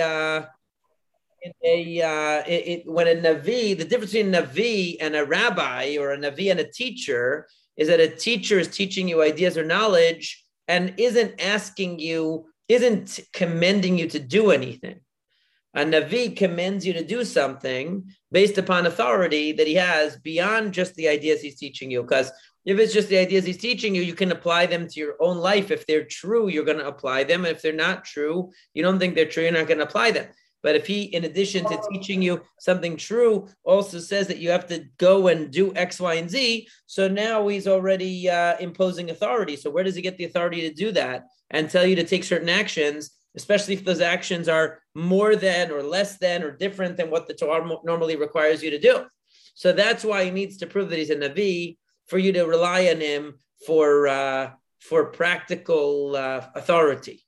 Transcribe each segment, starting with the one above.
uh, in a uh, it, it, when a navi, the difference between a navi and a rabbi or a navi and a teacher is that a teacher is teaching you ideas or knowledge and isn't asking you, isn't commending you to do anything. A navi commends you to do something based upon authority that he has beyond just the ideas he's teaching you. Because if it's just the ideas he's teaching you, you can apply them to your own life. If they're true, you're going to apply them. If they're not true, you don't think they're true, you're not going to apply them. But if he, in addition to teaching you something true, also says that you have to go and do X, Y, and Z, so now he's already uh, imposing authority. So where does he get the authority to do that and tell you to take certain actions, especially if those actions are more than or less than or different than what the Torah normally requires you to do? So that's why he needs to prove that he's a Navi for you to rely on him for uh, for practical uh, authority.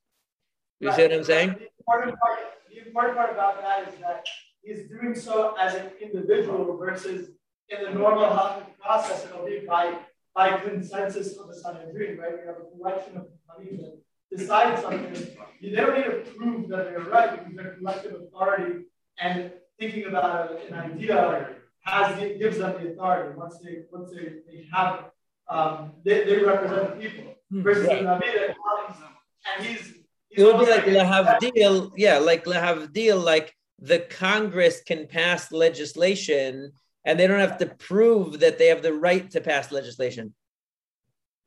You right. see what I'm saying? The important part about that is that he's doing so as an individual versus in the normal process, it'll be by, by consensus of the Sanhedrin, right? We have a collection of Hanim that decide something. They don't need to prove that they're right because their collective authority and thinking about an idea has gives them the authority once they once they, they have um, they, they represent the people hmm. versus right. the Nabi and he's it would be like lahavdil, yeah, like lahavdil, like the Congress can pass legislation and they don't have to prove that they have the right to pass legislation.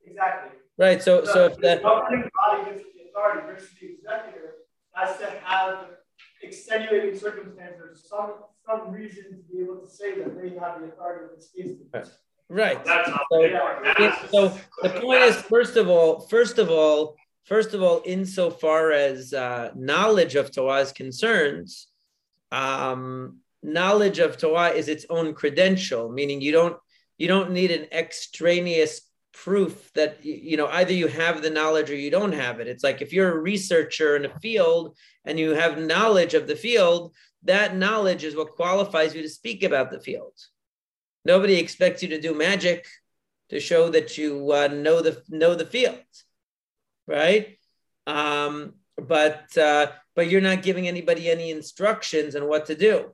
Exactly. Right. So, so, so if the governing body gives the authority versus the executive has to have extenuating circumstances, some some reason to be able to say that they have the authority in this case. Right. Right. So, so the point is, first of all, first of all, First of all, insofar as uh, knowledge of Torah is concerned, um, knowledge of Torah is its own credential, meaning you don't you don't need an extraneous proof that you know either you have the knowledge or you don't have it. It's like if you're a researcher in a field and you have knowledge of the field, that knowledge is what qualifies you to speak about the field. Nobody expects you to do magic to show that you uh, know the know the field right? Um, but uh, but you're not giving anybody any instructions on what to do.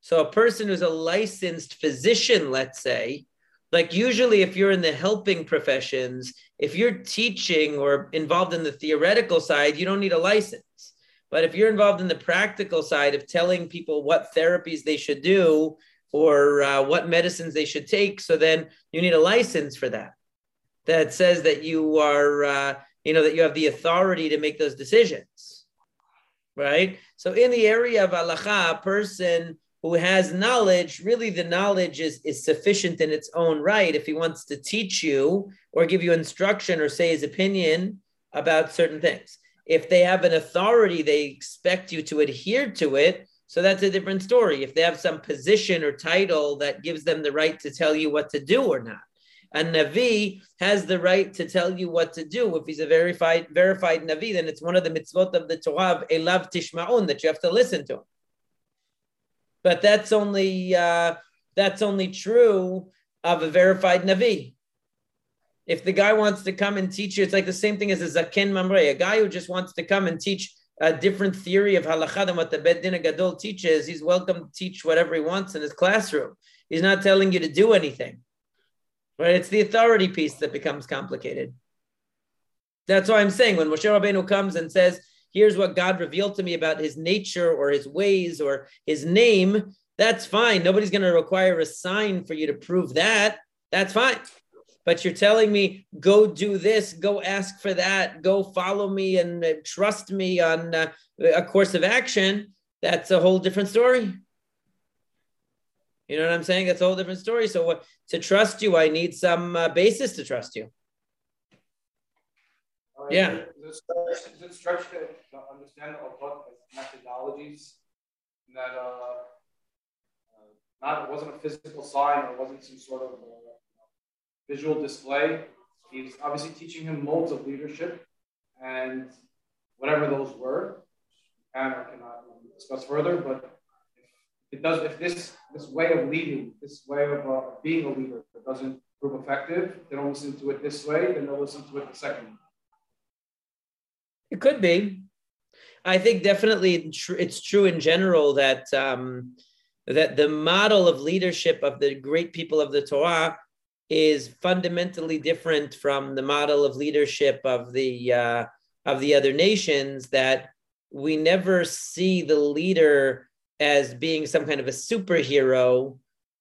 So a person who's a licensed physician, let's say, like usually if you're in the helping professions, if you're teaching or involved in the theoretical side, you don't need a license. But if you're involved in the practical side of telling people what therapies they should do or uh, what medicines they should take, so then you need a license for that that says that you are, uh, you know, that you have the authority to make those decisions, right? So in the area of halacha, a person who has knowledge, really the knowledge is, is sufficient in its own right. If he wants to teach you or give you instruction or say his opinion about certain things. If they have an authority, they expect you to adhere to it. So that's a different story. If they have some position or title that gives them the right to tell you what to do or not a Navi has the right to tell you what to do. If he's a verified verified Navi, then it's one of the mitzvot of the Torah Elav Tishma'un that you have to listen to. But that's only uh, that's only true of a verified Navi. If the guy wants to come and teach you, it's like the same thing as a Zaken Mamre, a guy who just wants to come and teach a different theory of halacha than what the Bet Din Gadol teaches. He's welcome to teach whatever he wants in his classroom. He's not telling you to do anything. Right? It's the authority piece that becomes complicated. That's why I'm saying when Moshe Rabbeinu comes and says, here's what God revealed to me about his nature or his ways or his name, that's fine. Nobody's going to require a sign for you to prove that. That's fine. But you're telling me, go do this, go ask for that, go follow me and uh, trust me on uh, a course of action. That's a whole different story. You know what I'm saying? That's a whole different story. So what, to trust you, I need some uh, basis to trust you. Yeah. Is it, is it stretch to understand the methodologies that uh, uh, not it wasn't a physical sign or wasn't some sort of uh, visual display. He's obviously teaching him modes of leadership and whatever those were. Can or cannot discuss further, but if it does if this this way of leading, this way of uh, being a leader doesn't prove effective, they don't listen to it this way, then they'll listen to it the second. It could be. I think definitely it's true in general that um, that the model of leadership of the great people of the Torah is fundamentally different from the model of leadership of the uh, of the other nations. That we never see the leader as being some kind of a superhero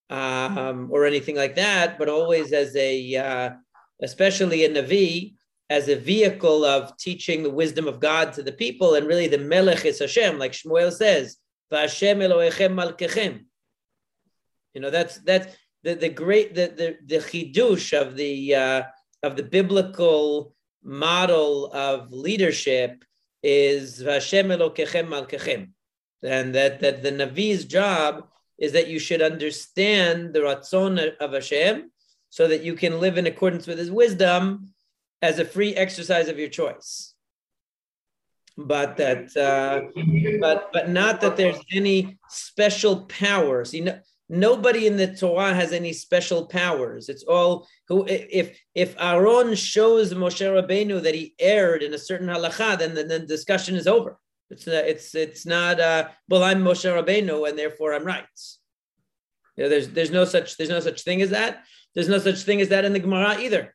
um, or anything like that, but always as a, uh, especially a Navi, as a vehicle of teaching the wisdom of God to the people. And really, the Melech is Hashem, like Shmuel says, V'Hashem Elohechem Malkechem. You know, that's that's the, the great the the, the chidush of the uh, of the biblical model of leadership is Hashem Elokechem Malkechem, and that that the Navi's job is that you should understand the Ratzon of Hashem, so that you can live in accordance with His wisdom as a free exercise of your choice. But that, uh, but but not that there's any special powers. You know, nobody in the Torah has any special powers. It's all who if if Aaron shows Moshe Rabbeinu that he erred in a certain halacha, then then the discussion is over. It's uh, it's it's not uh, well I'm Moshe Rabbeinu and therefore I'm right. You know, there's there's no such there's no such thing as that. There's no such thing as that in the Gemara either.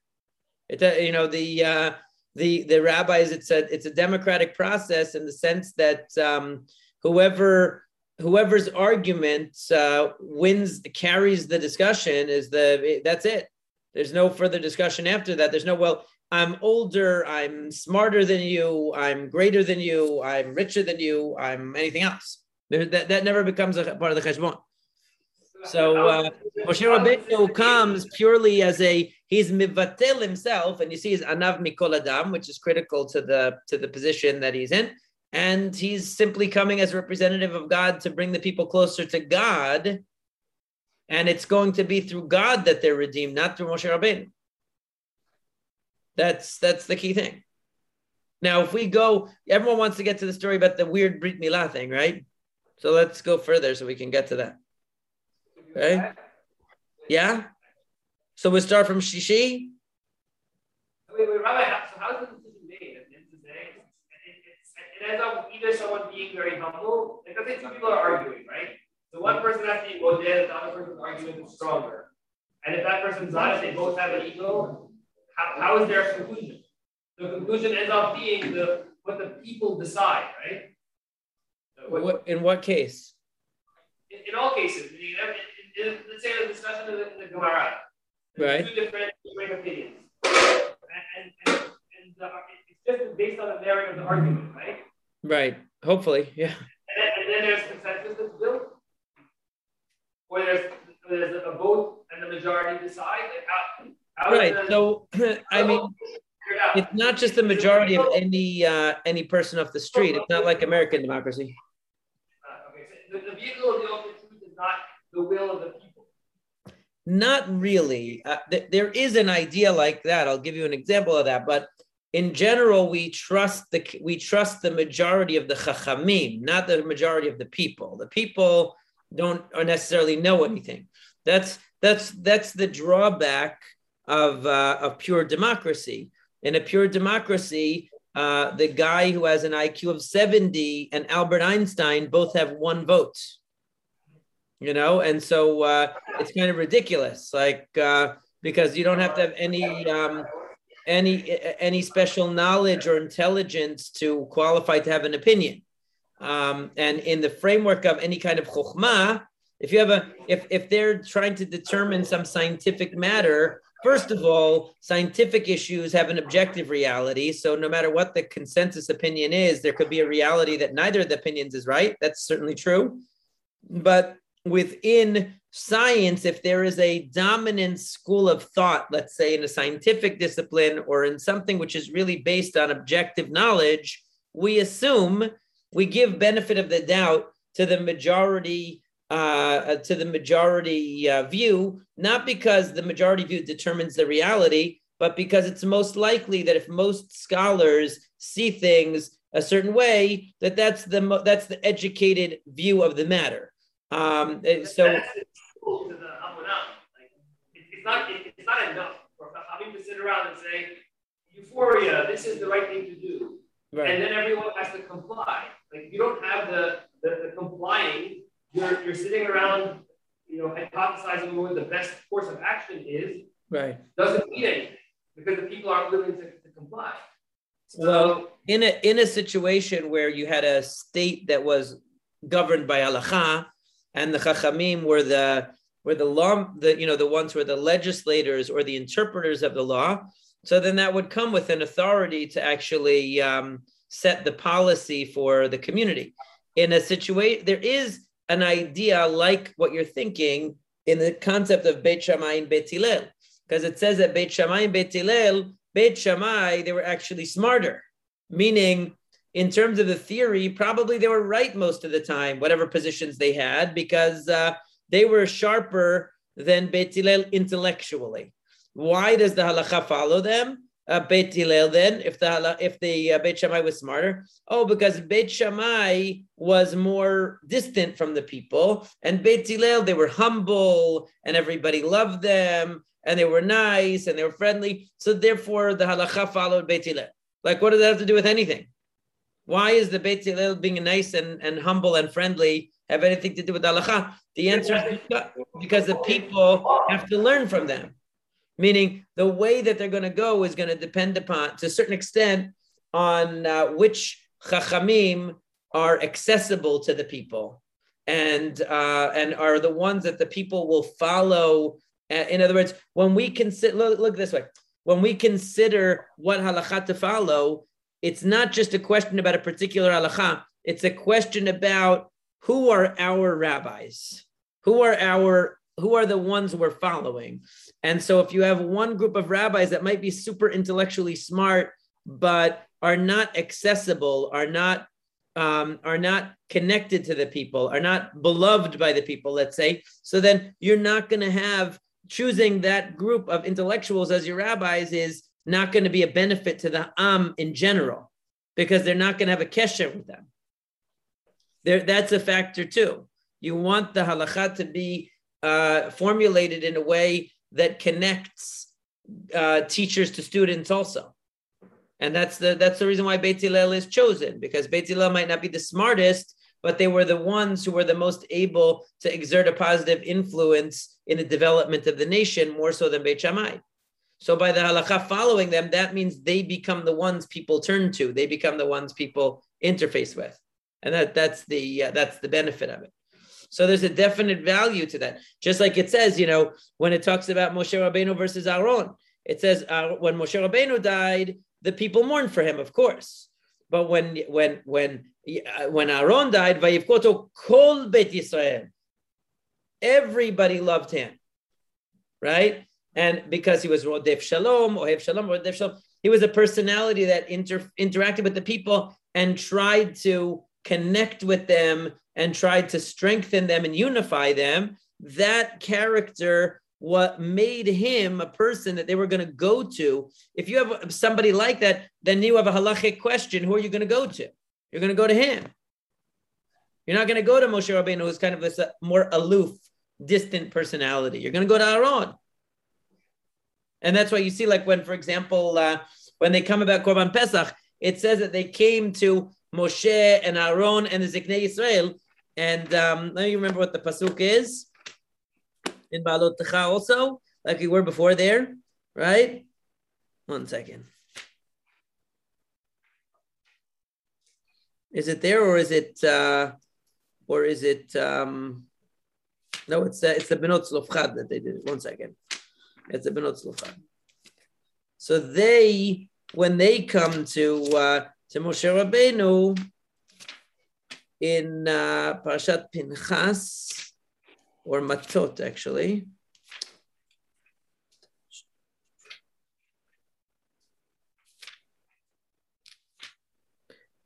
It uh, you know the uh, the the rabbis it's a it's a democratic process in the sense that um, whoever whoever's argument uh, wins carries the discussion is the that's it. There's no further discussion after that. There's no well i'm older i'm smarter than you i'm greater than you i'm richer than you i'm anything else. There, that, that never becomes a part of the cheshbon so uh, Moshe Rabbeinu comes purely as a he's mivatel himself, and you see his anav mikol adam, which is critical to the to the position that he's in and he's simply coming as a representative of God to bring the people closer to God. And it's going to be through God that they're redeemed, not through Moshe Rabbeinu. That's that's the key thing. Now, if we go, everyone wants to get to the story about the weird Brit Milah thing, right? So let's go further so we can get to that. Okay? Yeah? So we start from Shishi? Wait, wait, Rabbi, so how's the decision made at the end of the day? It, ends up either someone being very humble, like let's say two people are arguing, right? So one person has to be boded, the other person's argument is stronger. And if that person's honest, they both have an ego, how, how is their conclusion? The conclusion ends up being the what the people decide, right? what, what, in what case? In, in all cases, in, let's say the discussion in the, in the Gemara. Right. Two different, different opinions. And, and, and, and the, it's just based on the merit of the argument, right? Right. Hopefully, yeah. And then, and then there's consensus that's built, where there's there's a vote and the majority decide. Like how, how right. The, so I mean, it's not just the majority of any uh, any person off the street. It's not like American democracy. Uh, okay. So the, the vehicle of the ultimate truth is not the will of the people. Not really. Uh, th- there is an idea like that. I'll give you an example of that, but in general, we trust the we trust the majority of the chachamim, not the majority of the people. The people don't necessarily know anything. That's that's that's the drawback of uh, of pure democracy. In a pure democracy, uh, the guy who has an IQ of seventy and Albert Einstein both have one vote. You know, and so uh, it's kind of ridiculous, like uh, because you don't have to have any. Um, any any special knowledge or intelligence to qualify to have an opinion. Um, and in the framework of any kind of chokhmah, if you have a if if they're trying to determine some scientific matter, first of all, scientific issues have an objective reality. So no matter what the consensus opinion is, there could be a reality that neither of the opinions is right. That's certainly true. But within science, if there is a dominant school of thought, let's say in a scientific discipline or in something which is really based on objective knowledge, we assume we give benefit of the doubt to the majority uh, to the majority uh, view, not because the majority view determines the reality, but because it's most likely that if most scholars see things a certain way, that that's the that's the educated view of the matter. Um, so it's not it's not enough for having to sit around and say, euphoria, this is the right thing to do. Right. And then everyone has to comply. Like if you don't have the, the, the complying, you're, you're sitting around, you know, hypothesizing what the best course of action is. Right. Doesn't mean anything because the people aren't willing to, to comply. So, well, in a in a situation where you had a state that was governed by halacha, and the chachamim were the were the law, the you know the ones who were the legislators or the interpreters of the law. So then that would come with an authority to actually um, set the policy for the community. In a situation, there is an idea like what you're thinking in the concept of Beit Shammai and Beit Hillel, because it says that Beit Shammai and Beit Hillel, Beit Shammai, they were actually smarter, meaning in terms of the theory, probably they were right most of the time, whatever positions they had, because uh, they were sharper than Beit Hillel intellectually. Why does the halacha follow them? Uh, Beit Hillel then, if the if the uh, Beit Shammai was smarter? Oh, because Beit Shammai was more distant from the people, and Beit Hillel they were humble, and everybody loved them, and they were nice, and they were friendly. So therefore, the halacha followed Beit Hillel. Like, what does that have to do with anything? Why is the Beit Hillel being nice and, and humble and friendly have anything to do with halacha? The answer is because the people have to learn from them. Meaning, the way that they're going to go is going to depend upon, to a certain extent, on uh, which chachamim are accessible to the people, and uh, and are the ones that the people will follow. In other words, when we consider, look, look this way, when we consider what halacha to follow, it's not just a question about a particular halacha. It's a question about who are our rabbis, who are our who are the ones we're following. And so, if you have one group of rabbis that might be super intellectually smart, but are not accessible, are not um, are not connected to the people, are not beloved by the people, let's say, so then you're not going to have choosing that group of intellectuals as your rabbis is not going to be a benefit to the Am in general because they're not going to have a kesher with them. There, that's a factor too. You want the halacha to be uh, formulated in a way that connects uh, teachers to students also. And that's the that's the reason why Beit Hillel is chosen because Beit Hillel might not be the smartest, but they were the ones who were the most able to exert a positive influence in the development of the nation more so than Beit Shammai. So by the halacha following them, that means they become the ones people turn to. They become the ones people interface with, and that that's the uh, that's the benefit of it. So there's a definite value to that. Just like it says, you know, when it talks about Moshe Rabbeinu versus Aaron, it says uh, when Moshe Rabbeinu died, the people mourned for him, of course. But when when when uh, when Aaron died, Vayivkoto Kol Bet Yisrael, everybody loved him, right? And because he was Rodef Shalom, Ohev Shalom, Rodef Shalom, he was a personality that inter- interacted with the people and tried to connect with them and tried to strengthen them and unify them. That character what made him a person that they were going to go to. If you have somebody like that, then you have a halachic question. Who are you going to go to? You're going to go to him. You're not going to go to Moshe Rabbeinu, who's kind of this uh, more aloof, distant personality. You're going to go to Aaron. And that's why you see, like when, for example, uh, when they come about Korban Pesach, it says that they came to Moshe and Aaron and the Ziknei Israel. And um, me remember what the pasuk is in Beha'alotecha also, like we were before there, right? One second. Is it there or is it uh, or is it um, no? It's uh, it's the Benot Tzlofchad that they did. One second. It's a Benot Tzlofchad. So they, when they come to uh, to Moshe Rabbeinu in uh, Parashat Pinchas or Matot, actually.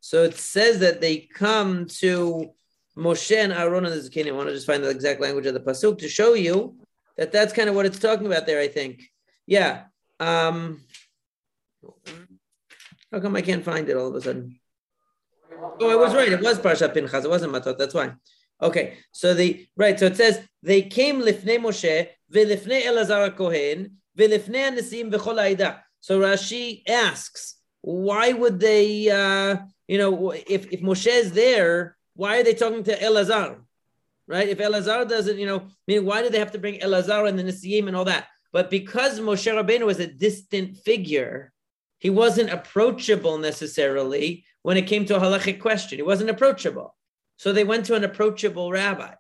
So it says that they come to Moshe and Aaron and the Zakin. I want to just find the exact language of the pasuk to show you that that's kind of what it's talking about there, I think. Yeah. Um, how come I can't find it all of a sudden? Oh, I was right. It was Parsha Pinchas. It wasn't Matot. That's why. Okay. So the right. So it says they came lifnei Moshe v'lifnei Elazar Kohen v'lifnei Nesim v'chol So Rashi asks why would they, uh, you know, if, if Moshe is there, why are they talking to Elazar? Right? If Elazar doesn't, you know, I mean, why do they have to bring Elazar and the Nisiyim and all that? But because Moshe Rabbeinu was a distant figure, he wasn't approachable necessarily when it came to a halachic question. He wasn't approachable. So they went to an approachable rabbi.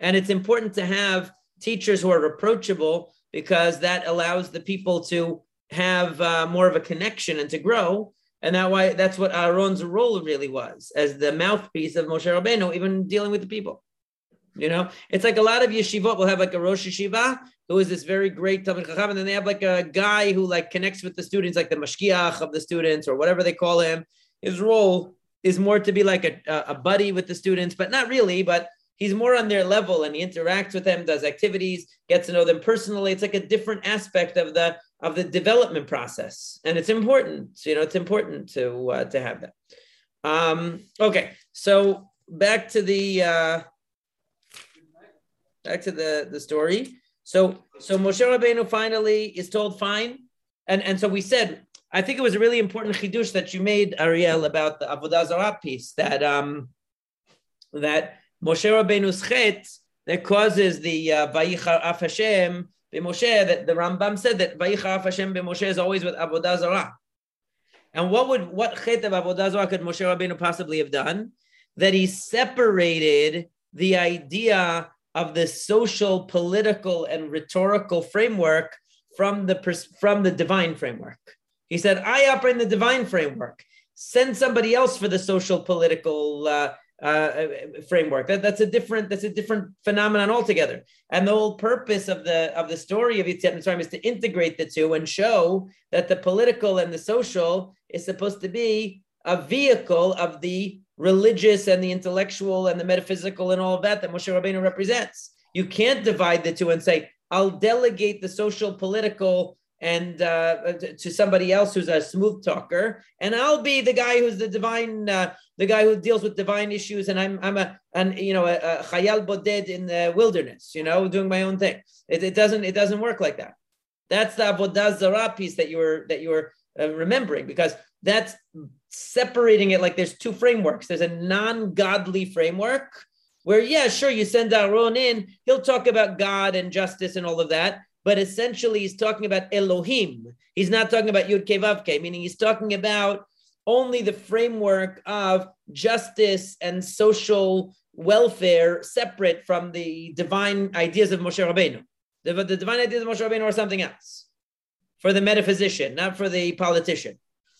And it's important to have teachers who are approachable because that allows the people to have uh, more of a connection and to grow. And that why that's what Aaron's role really was as the mouthpiece of Moshe Rabbeinu, even dealing with the people. You know, it's like a lot of yeshivot will have like a Rosh Yeshiva who is this very great Talmid Chacham, and then they have like a guy who like connects with the students, like the mashgiach of the students or whatever they call him. His role is more to be like a, a buddy with the students, but not really, but he's more on their level and he interacts with them, does activities, gets to know them personally. It's like a different aspect of the of the development process, and it's important. You know, it's important to uh, to have that. Um, okay, so back to the uh, back to the the story. So so Moshe Rabbeinu finally is told fine, and and so we said I think it was a really important chidush that you made, Ariel, about the Avodah Zarah piece that um, that Moshe Rabbeinu's chet that causes the uh, Vayichar Af Hashem Moshe. That the Rambam said that Vayichar Af Hashem Moshe is always with Avodah Zarah. And what would what chet of Avodah Zarah could Moshe Rabbeinu possibly have done? That he separated the idea of the social, political, and rhetorical framework from the from the divine framework. He said, I operate in the divine framework. Send somebody else for the social political uh, uh, framework. That, that's a different that's a different phenomenon altogether. And the whole purpose of the of the story of Yetziat Mitzrayim is to integrate the two and show that the political and the social is supposed to be a vehicle of the religious and the intellectual and the metaphysical and all of that that Moshe Rabbeinu represents. You can't divide the two and say, I'll delegate the social, political, and uh, to somebody else who's a smooth talker, and I'll be the guy who's the divine, uh, the guy who deals with divine issues, and I'm I'm a an you know a, a chayal boded in the wilderness, you know, doing my own thing. It, it doesn't it doesn't work like that. That's the avodah zarah piece that you were that you were uh, remembering because that's separating it like there's two frameworks. There's a non-godly framework where yeah, sure, you send Aaron in, he'll talk about God and justice and all of that but essentially he's talking about Elohim. He's not talking about Yud Kei Vav Kei, meaning he's talking about only the framework of justice and social welfare separate from the divine ideas of Moshe Rabbeinu. The, the divine ideas of Moshe Rabbeinu are something else for the metaphysician, not for the politician.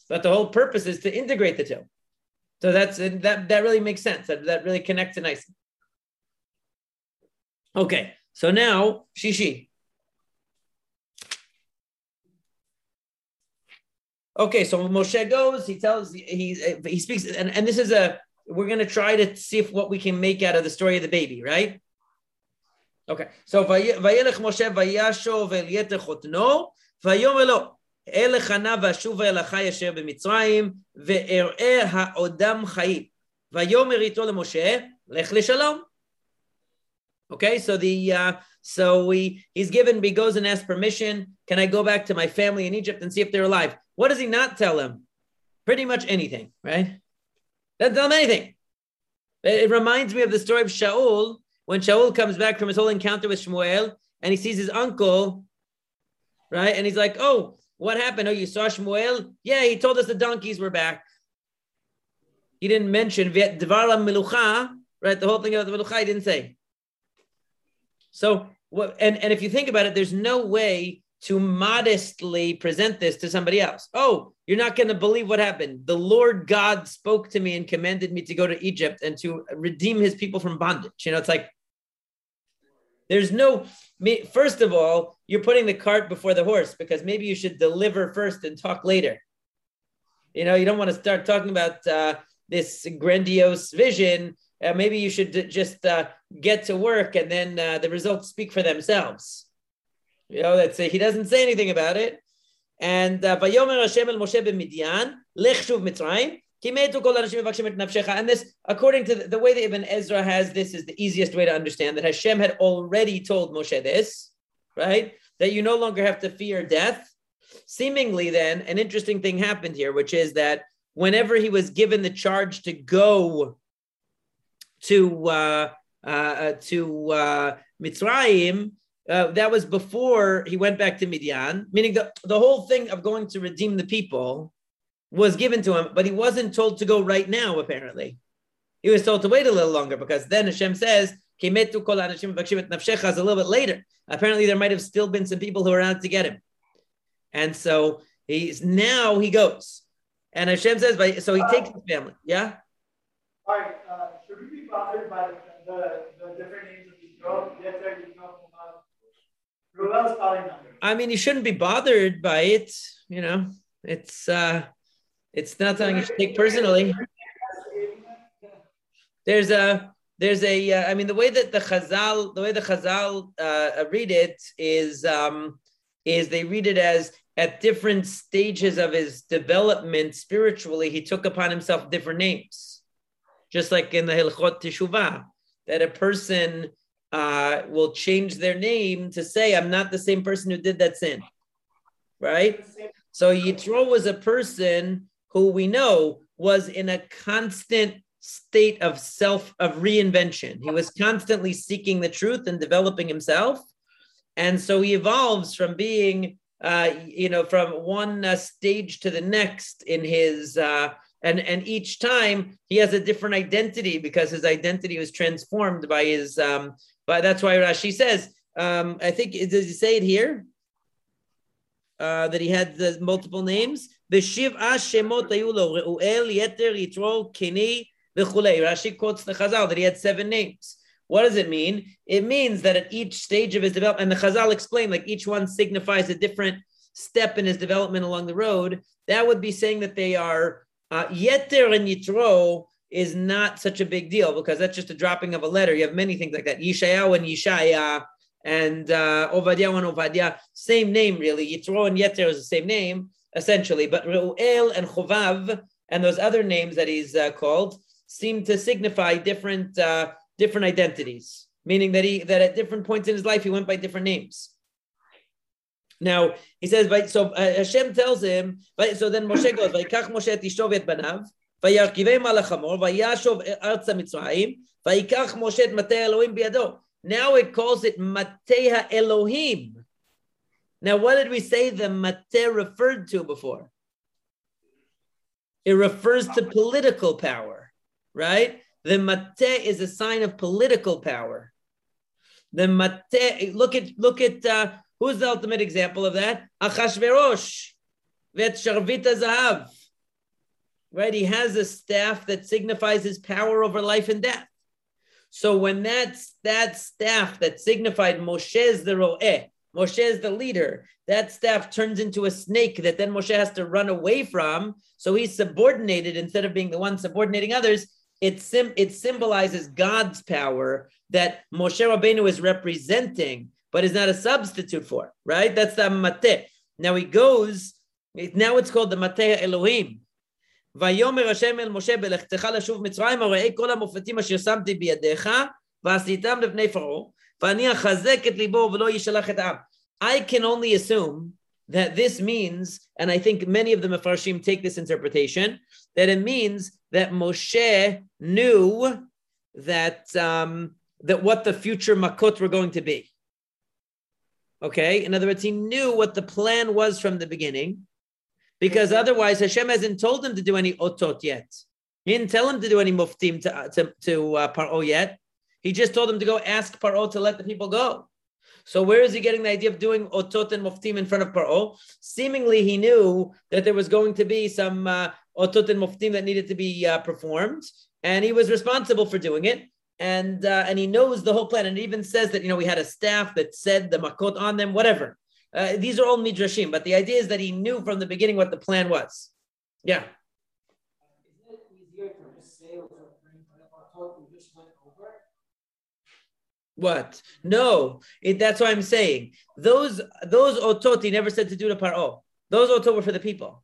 But the whole purpose is to integrate the two. So that's that that really makes sense. That, that really connects it nicely. Okay, so now Shishi. Okay, so Moshe goes. He tells he he speaks, and, and this is a we're gonna try to see if what we can make out of the story of the baby, right? Okay, so Vayelech Moshe Vayashov El Yeter Chotno Vayomer Lo El Chana Vashuva El Achai Asher B'Mitzrayim Ve'er'e Ha'odam Chayim Vayomer Ito LeMoshe Lech LeShalom. Okay, so the uh, so we he's given he goes and asks permission. Can I go back to my family in Egypt and see if they're alive? What does he not tell him? Pretty much anything, right? Doesn't tell him anything. It reminds me of the story of Shaul when Shaul comes back from his whole encounter with Shmuel and he sees his uncle, right? And he's like, "Oh, what happened? Oh, you saw Shmuel? Yeah, he told us the donkeys were back. He didn't mention Dvar Milucha, right? The whole thing about the Milucha, he didn't say. So, and and if you think about it, there's no way to modestly present this to somebody else. Oh, you're not going to believe what happened. The Lord God spoke to me and commanded me to go to Egypt and to redeem his people from bondage. You know, it's like there's no, first of all, you're putting the cart before the horse because maybe you should deliver first and talk later. You know, you don't want to start talking about uh, this grandiose vision. Uh, maybe you should d- just uh, get to work and then uh, the results speak for themselves. You know, that's he doesn't say anything about it. And uh, Vayomer Hashem el Moshe b'Midian lech shuv Mitzrayim and this, according to the, the, way that Ibn Ezra has this, is the easiest way to understand that Hashem had already told Moshe this, right? That you no longer have to fear death. Seemingly, then, an interesting thing happened here, which is that whenever he was given the charge to go to uh, uh, to uh, Mitzrayim, uh, that was before he went back to Midian, meaning the, the whole thing of going to redeem the people was given to him, but he wasn't told to go right now, apparently. He was told to wait a little longer because then Hashem says, a little bit later. Apparently, there might have still been some people who are out to get him. And so he's now he goes. And Hashem says, so he takes his family. Yeah? All right. Bothered by the, the different names of these girls? I mean, you shouldn't be bothered by it. You know, it's uh, it's not something you should take personally. There's a there's a uh, I mean the way that the Chazal the way the Chazal uh, read it is um, is they read it as at different stages of his development spiritually he took upon himself different names, just like in the Hilchot Teshuvah that a person uh, will change their name to say, I'm not the same person who did that sin. Right? So Yitro was a person who we know was in a constant state of self, of reinvention. He was constantly seeking the truth and developing himself. And so he evolves from being, uh, you know, from one uh, stage to the next in his uh, and and each time he has a different identity because his identity was transformed by his um but that's why Rashi says um I think does he say it here uh that he had the multiple names the shiv shemot reuel yeter yitro kini Rashi quotes the Chazal that he had seven names what does it mean? It means that at each stage of his development, and the Chazal explained, like each one signifies a different step in his development along the road. That would be saying that they are uh, yeter and Yitro is not such a big deal because that's just a dropping of a letter. You have many things like that. Yishayahu and Yishaya and uh, Ovadia and Ovadia, same name really. Yitro and Yeter is the same name essentially, but Reuel and Chovav and those other names that he's uh, called seem to signify different uh, different identities, meaning that he that at different points in his life he went by different names. Now he says, so uh, Hashem tells him, so then Moshe goes, ויקח משה את אשתו ואת בניו, וירכיבם על החמור, וישוב ארצה מצרים, ויקח משה את מטה האלוהים בידו. Now it calls it מטה Elohim. Now, what did we say the mate referred to before? It refers to political power, right? The mate is a sign of political power. The mate, look at look at uh, Who's the ultimate example of that? Achashverosh, Vet Sharvita Zahav. Right? He has a staff that signifies his power over life and death. So when that's that staff that signified Moshe is the Ro'eh, is the leader, that staff turns into a snake that then Moshe has to run away from. So he's subordinated instead of being the one subordinating others. It, sim- it symbolizes God's power that Moshe Rabbeinu is representing but is not a substitute for, right? That's the mate. Now he goes, now it's called the mate Elohim. ויאמר השם אל משה בלכתך לשוב מצרים הרי כל המופתים אשר שמתי בידיך ועשיתם לפני פרעה ואני אחזק את ליבו ולא ישלח את העם. I can only assume that this means, and I think many of the Mefarshim take this interpretation, that it means that Moshe knew that um, that what the future Makot were going to be. Okay, in other words, he knew what the plan was from the beginning, because otherwise Hashem hasn't told him to do any otot yet. He didn't tell him to do any muftim to to, to uh, Paro yet. He just told him to go ask Paro to let the people go. So where is he getting the idea of doing otot and muftim in front of Paro? Seemingly, he knew that there was going to be some uh, otot and muftim that needed to be uh, performed, and he was responsible for doing it and uh, and he knows the whole plan. And it even says that you know we had a staff that said the makot on them, whatever. Uh, these are all midrashim, but the idea is that he knew from the beginning what the plan was. Yeah. What? No, it, that's what I'm saying. Those those otot he never said to do to paro. Those otot were for the people.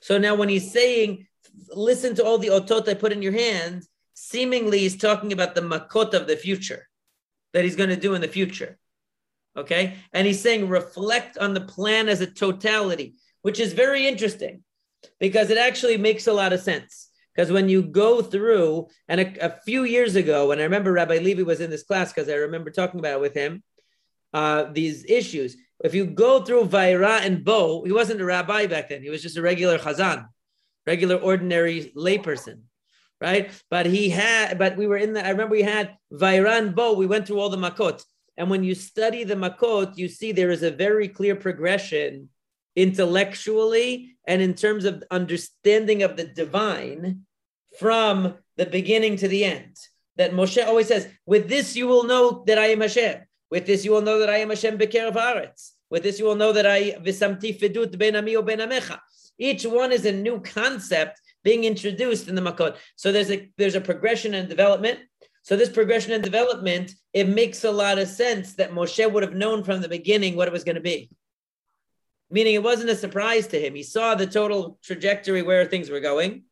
So now when he's saying, listen to all the otot I put in your hands, seemingly he's talking about the makot of the future that he's going to do in the future. Okay. And he's saying reflect on the plan as a totality, which is very interesting because it actually makes a lot of sense. Because when you go through, and a, a, few years ago, and I remember Rabbi Levy was in this class because I remember talking about it with him, uh, these issues. If you go through Va'eira and Bo, he wasn't a rabbi back then, he was just a regular chazan, regular ordinary layperson right? But he had, but we were in the, I remember we had Vairan Bo, we went through all the Makot. And when you study the Makot, you see there is a very clear progression intellectually and in terms of understanding of the divine from the beginning to the end. That Moshe always says, with this you will know that I am Hashem. With this you will know that I am Hashem Bekerev Haaretz. With this you will know that I v'samti pedut ben ami o ben amecha. Each one is a new concept being introduced in the Makot. So there's a there's a progression and development. So this progression and development, it makes a lot of sense that Moshe would have known from the beginning what it was going to be. Meaning it wasn't a surprise to him. He saw the total trajectory where things were going.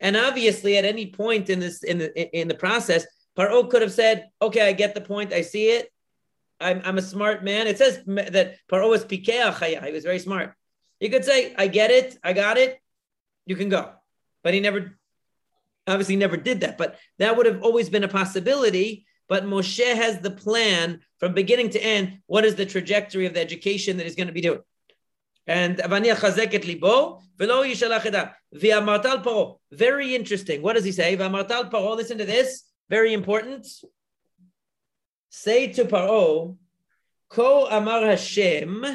And obviously, at any point in this in the in the process, Paro could have said, "Okay, I get the point. I see it. I'm, I'm a smart man." It says that Paro was pikeach. He was very smart. You could say, "I get it. I got it. You can go." But he never, obviously, never did that. But that would have always been a possibility. But Moshe has the plan from beginning to end. What is the trajectory of the education that he's going to be doing? And. Very interesting. What does he say? Listen to this. Very important. Say to paro, Ko amar Hashem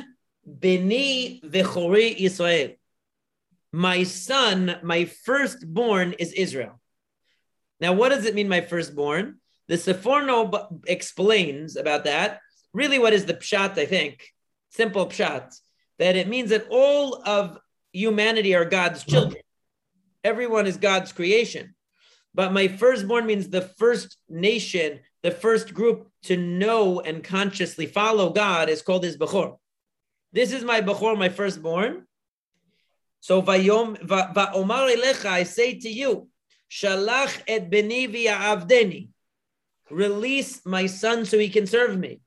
beni v'chori Israel my son, my firstborn is Israel. Now, what does it mean, my firstborn? The Seforno explains about that. Really, what is the pshat, I think? Simple pshat. That it means that all of humanity are God's mm-hmm. children. Everyone is God's creation. But my firstborn means the first nation, the first group to know and consciously follow God is called his Bechor. This is my Bechor, my firstborn. So vayom va'omar elecha, I say to you, shalach et beni v'ya'avdeni, release my son so he can serve me.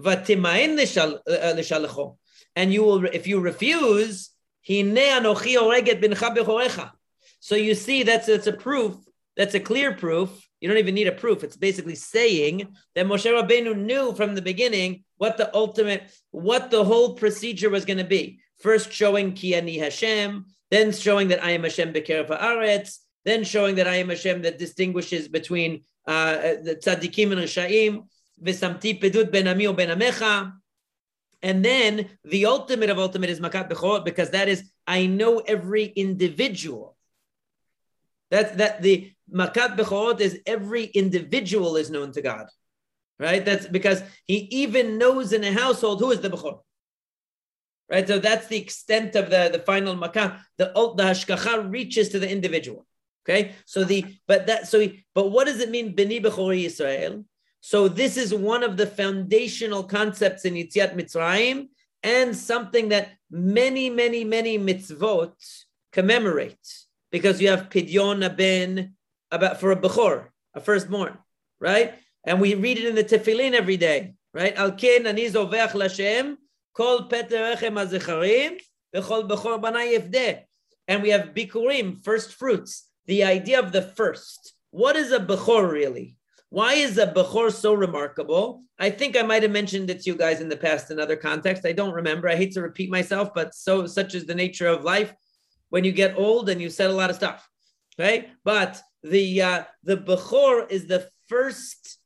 Vatimain l'shalecho, uh, uh, and you will, if you refuse, hine anochi oreget bincha bechorecha. So you see, that's it's a proof. That's a clear proof. You don't even need a proof. It's basically saying that Moshe Rabbeinu knew from the beginning what the ultimate, what the whole procedure was going to be. First showing Ki Ani Hashem, then showing that I am Hashem Bekerev Haaretz, then showing that I am Hashem that distinguishes between uh, the tzaddikim and rishaim, v'samti pedut ben ami ben amecha, and then the ultimate of ultimate is makat bechorot because that is I know every individual. That's that the makat bechorot is every individual is known to God, right? That's because He even knows in a household who is the bechor right? So that's the extent of the, the final makam. The the hashgacha reaches to the individual. Okay, so the but that so but what does it mean beni bechori Israel? So this is one of the foundational concepts in Yetziat Mitzrayim and something that many many many mitzvot commemorate because you have pidyon ben about for a bechor, a firstborn, right? And we read it in the tefillin every day, right? Al ken ani zovech Kol yifdeh. And we have bikurim, first fruits. The idea of the first. What is a bechor really? Why is a bechor so remarkable? I think I might have mentioned it to you guys in the past in other contexts. I don't remember. I hate to repeat myself, but so such is the nature of life. When you get old and you said a lot of stuff, right? But the uh, the bechor is the first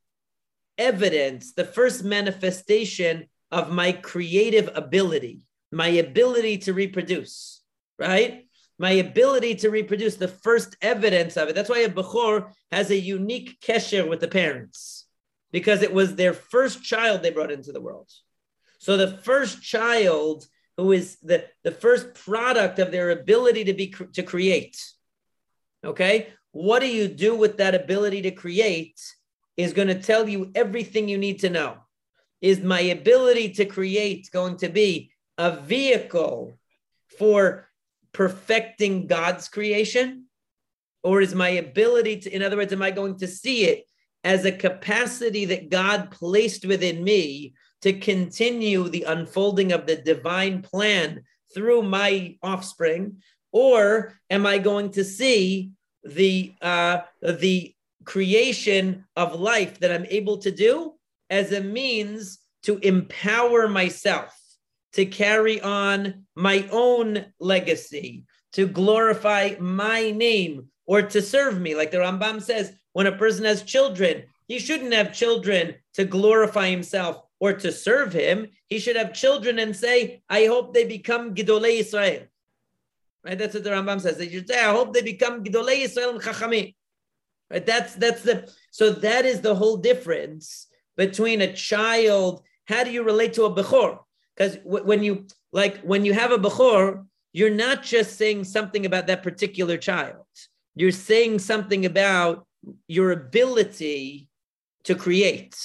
evidence, the first manifestation of my creative ability, my ability to reproduce, right? My ability to reproduce, the first evidence of it. That's why a Bechor has a unique kesher with the parents, because it was their first child they brought into the world. So the first child who is the, the first product of their ability to be to create. Okay, what do you do with that ability to create is going to tell you everything you need to know is my ability to create going to be a vehicle for perfecting God's creation? Or is my ability to, in other words, am I going to see it as a capacity that God placed within me to continue the unfolding of the divine plan through my offspring, or am I going to see the uh, the creation of life that I'm able to do as a means to empower myself to carry on my own legacy, to glorify my name, or to serve me. Like the Rambam says, when a person has children, he shouldn't have children to glorify himself or to serve him. He should have children and say, I hope they become Gidolei Israel. Right? That's what the Rambam says. They should say, I hope they become Gidolei Israel and Chachamim. Right? That's that's the so that is the whole difference between a child. How do you relate to a bechor? Because w- when you like when you have a bechor, you're not just saying something about that particular child. You're saying something about your ability to create.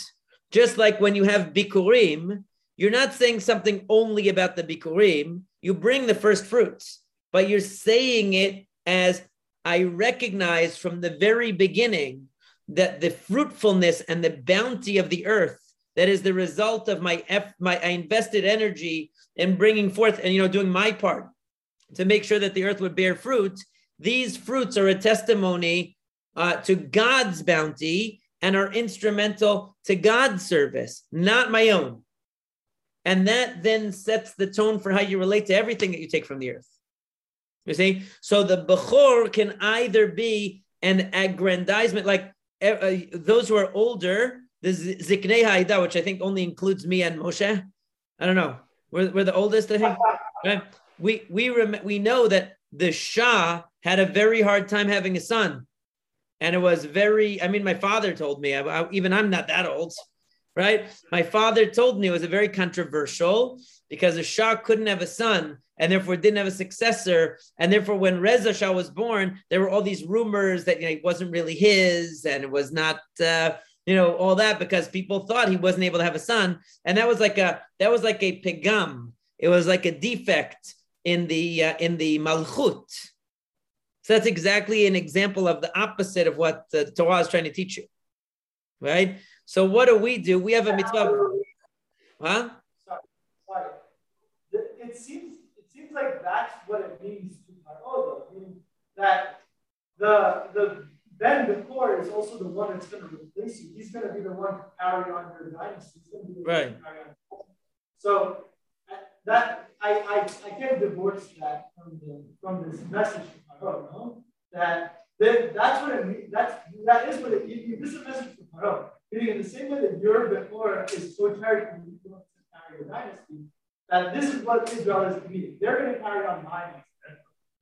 Just like when you have bikurim, you're not saying something only about the bikurim. You bring the first fruits, but you're saying it as I recognize from the very beginning that the fruitfulness and the bounty of the earth that is the result of my F, my I invested energy in bringing forth and you know doing my part to make sure that the earth would bear fruit. These fruits are a testimony uh, to God's bounty and are instrumental to God's service, not my own. And that then sets the tone for how you relate to everything that you take from the earth. You see? So the Bechor can either be an aggrandizement, like Uh, those who are older, the Ziknei Haida, which I think only includes me and Moshe. I don't know. We're, we're the oldest, I think. Right? We we rem- we know that the Shah had a very hard time having a son, and it was very. I mean, my father told me. I, I, even I'm not that old, right? My father told me it was a very controversial because the Shah couldn't have a son, and therefore didn't have a successor. And therefore, when Reza Shah was born, there were all these rumors that you know, it wasn't really his, and it was not. Uh, you know all that because people thought he wasn't able to have a son and that was like a that was like a pigam it was like a defect in the uh, in the malchut so that's exactly an example of the opposite of what the torah is trying to teach you right so what do we do we have a mitzvah huh sorry, sorry. it seems it seems like that's what it means to paro meaning that the the then the core is also the one that's going to replace you. He's going to be the one to carry on your dynasty. right. So that I, I I can't divorce that from the from this message from Paro, no? That then that's what it means. That's that is what it means. This is a message from Paro. Meaning in the same way that your before is so you to carry your dynasty, that this is what Israel is meaning. They're going to carry on my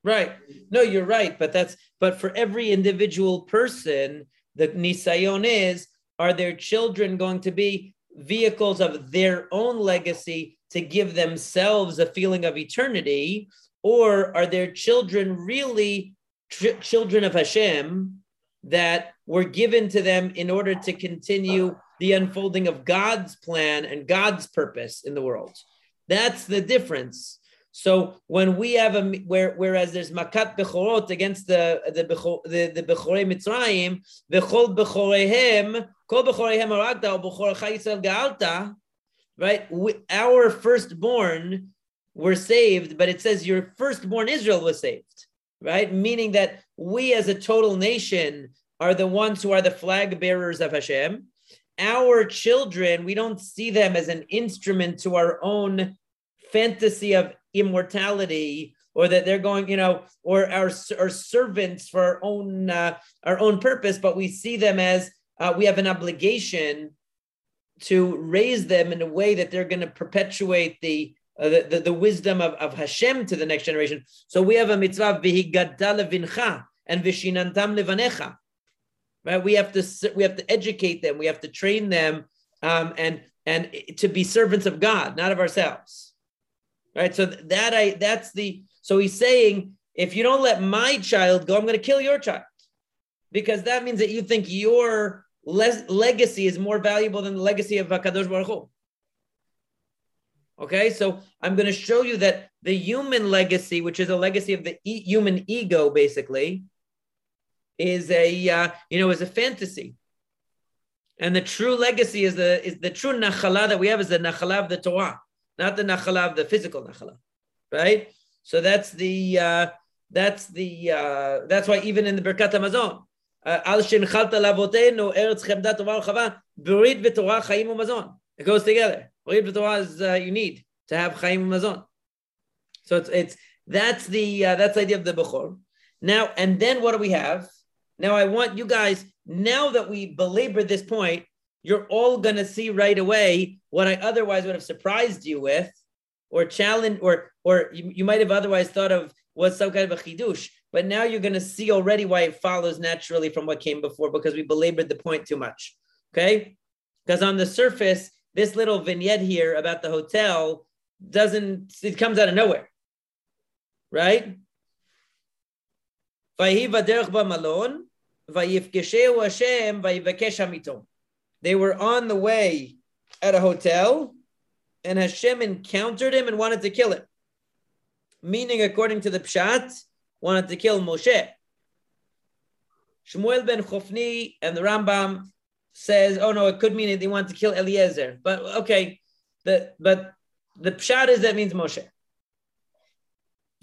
Right. No, you're right. But that's but for every individual person, the nisayon is are their children going to be vehicles of their own legacy to give themselves a feeling of eternity, or are their children really tr- children of Hashem that were given to them in order to continue the unfolding of God's plan and God's purpose in the world? That's the difference. So when we have a where whereas there's makat bechorot against the the the the bechorei Mitzrayim, v'chol bechorehem kol bechorehem aragta or bechorecha Yisrael gaalta, right? We, our firstborn were saved, but it says your firstborn Israel was saved, right? Meaning that we as a total nation are the ones who are the flag bearers of Hashem. Our children, we don't see them as an instrument to our own fantasy of immortality or that they're going, you know, or our, our servants for our own uh, our own purpose, but we see them as uh, we have an obligation to raise them in a way that they're going to perpetuate the, uh, the, the, the wisdom of, of Hashem to the next generation. So we have a mitzvah levincha and vishinantam levanecha. Right? We have to we have to educate them. We have to train them um, and and to be servants of God, not of ourselves right? So that I that's the so he's saying if you don't let my child go, I'm going to kill your child because that means that you think your le- legacy is more valuable than the legacy of Hakadosh Baruch Hu. Okay, so I'm going to show you that the human legacy, which is a legacy of the e- human ego, basically, is a uh, you know is a fantasy. And the true legacy is the is the true nachala that we have is the nachala of the Torah, not the nachala of the physical nachala, right? So that's the uh, that's the uh, that's why even in the Birkat Hamazon, uh, al shenchalta lavotenu eretz chemda tova chava berit v'torah chaim u'mazon. It goes together. Berit v'torah is uh, you need to have chaim u'mazon. So it's it's that's the uh, that's the idea of the bechor. Now and then what do we have? Now I want you guys now that we belabored this point, you're all going to see right away what I otherwise would have surprised you with, or challenge, or or you, you might have otherwise thought of was some kind of a chidush. But now you're going to see already why it follows naturally from what came before because we belabored the point too much. Okay, because on the surface, this little vignette here about the hotel doesn't it comes out of nowhere, right? They were on the way at a hotel, and Hashem encountered him and wanted to kill him. Meaning, according to the Pshat, wanted to kill Moshe. Shmuel ben Chofni and the Rambam says, oh no, it could mean that they want to kill Eliezer. But okay, the, but the Pshat is that means Moshe.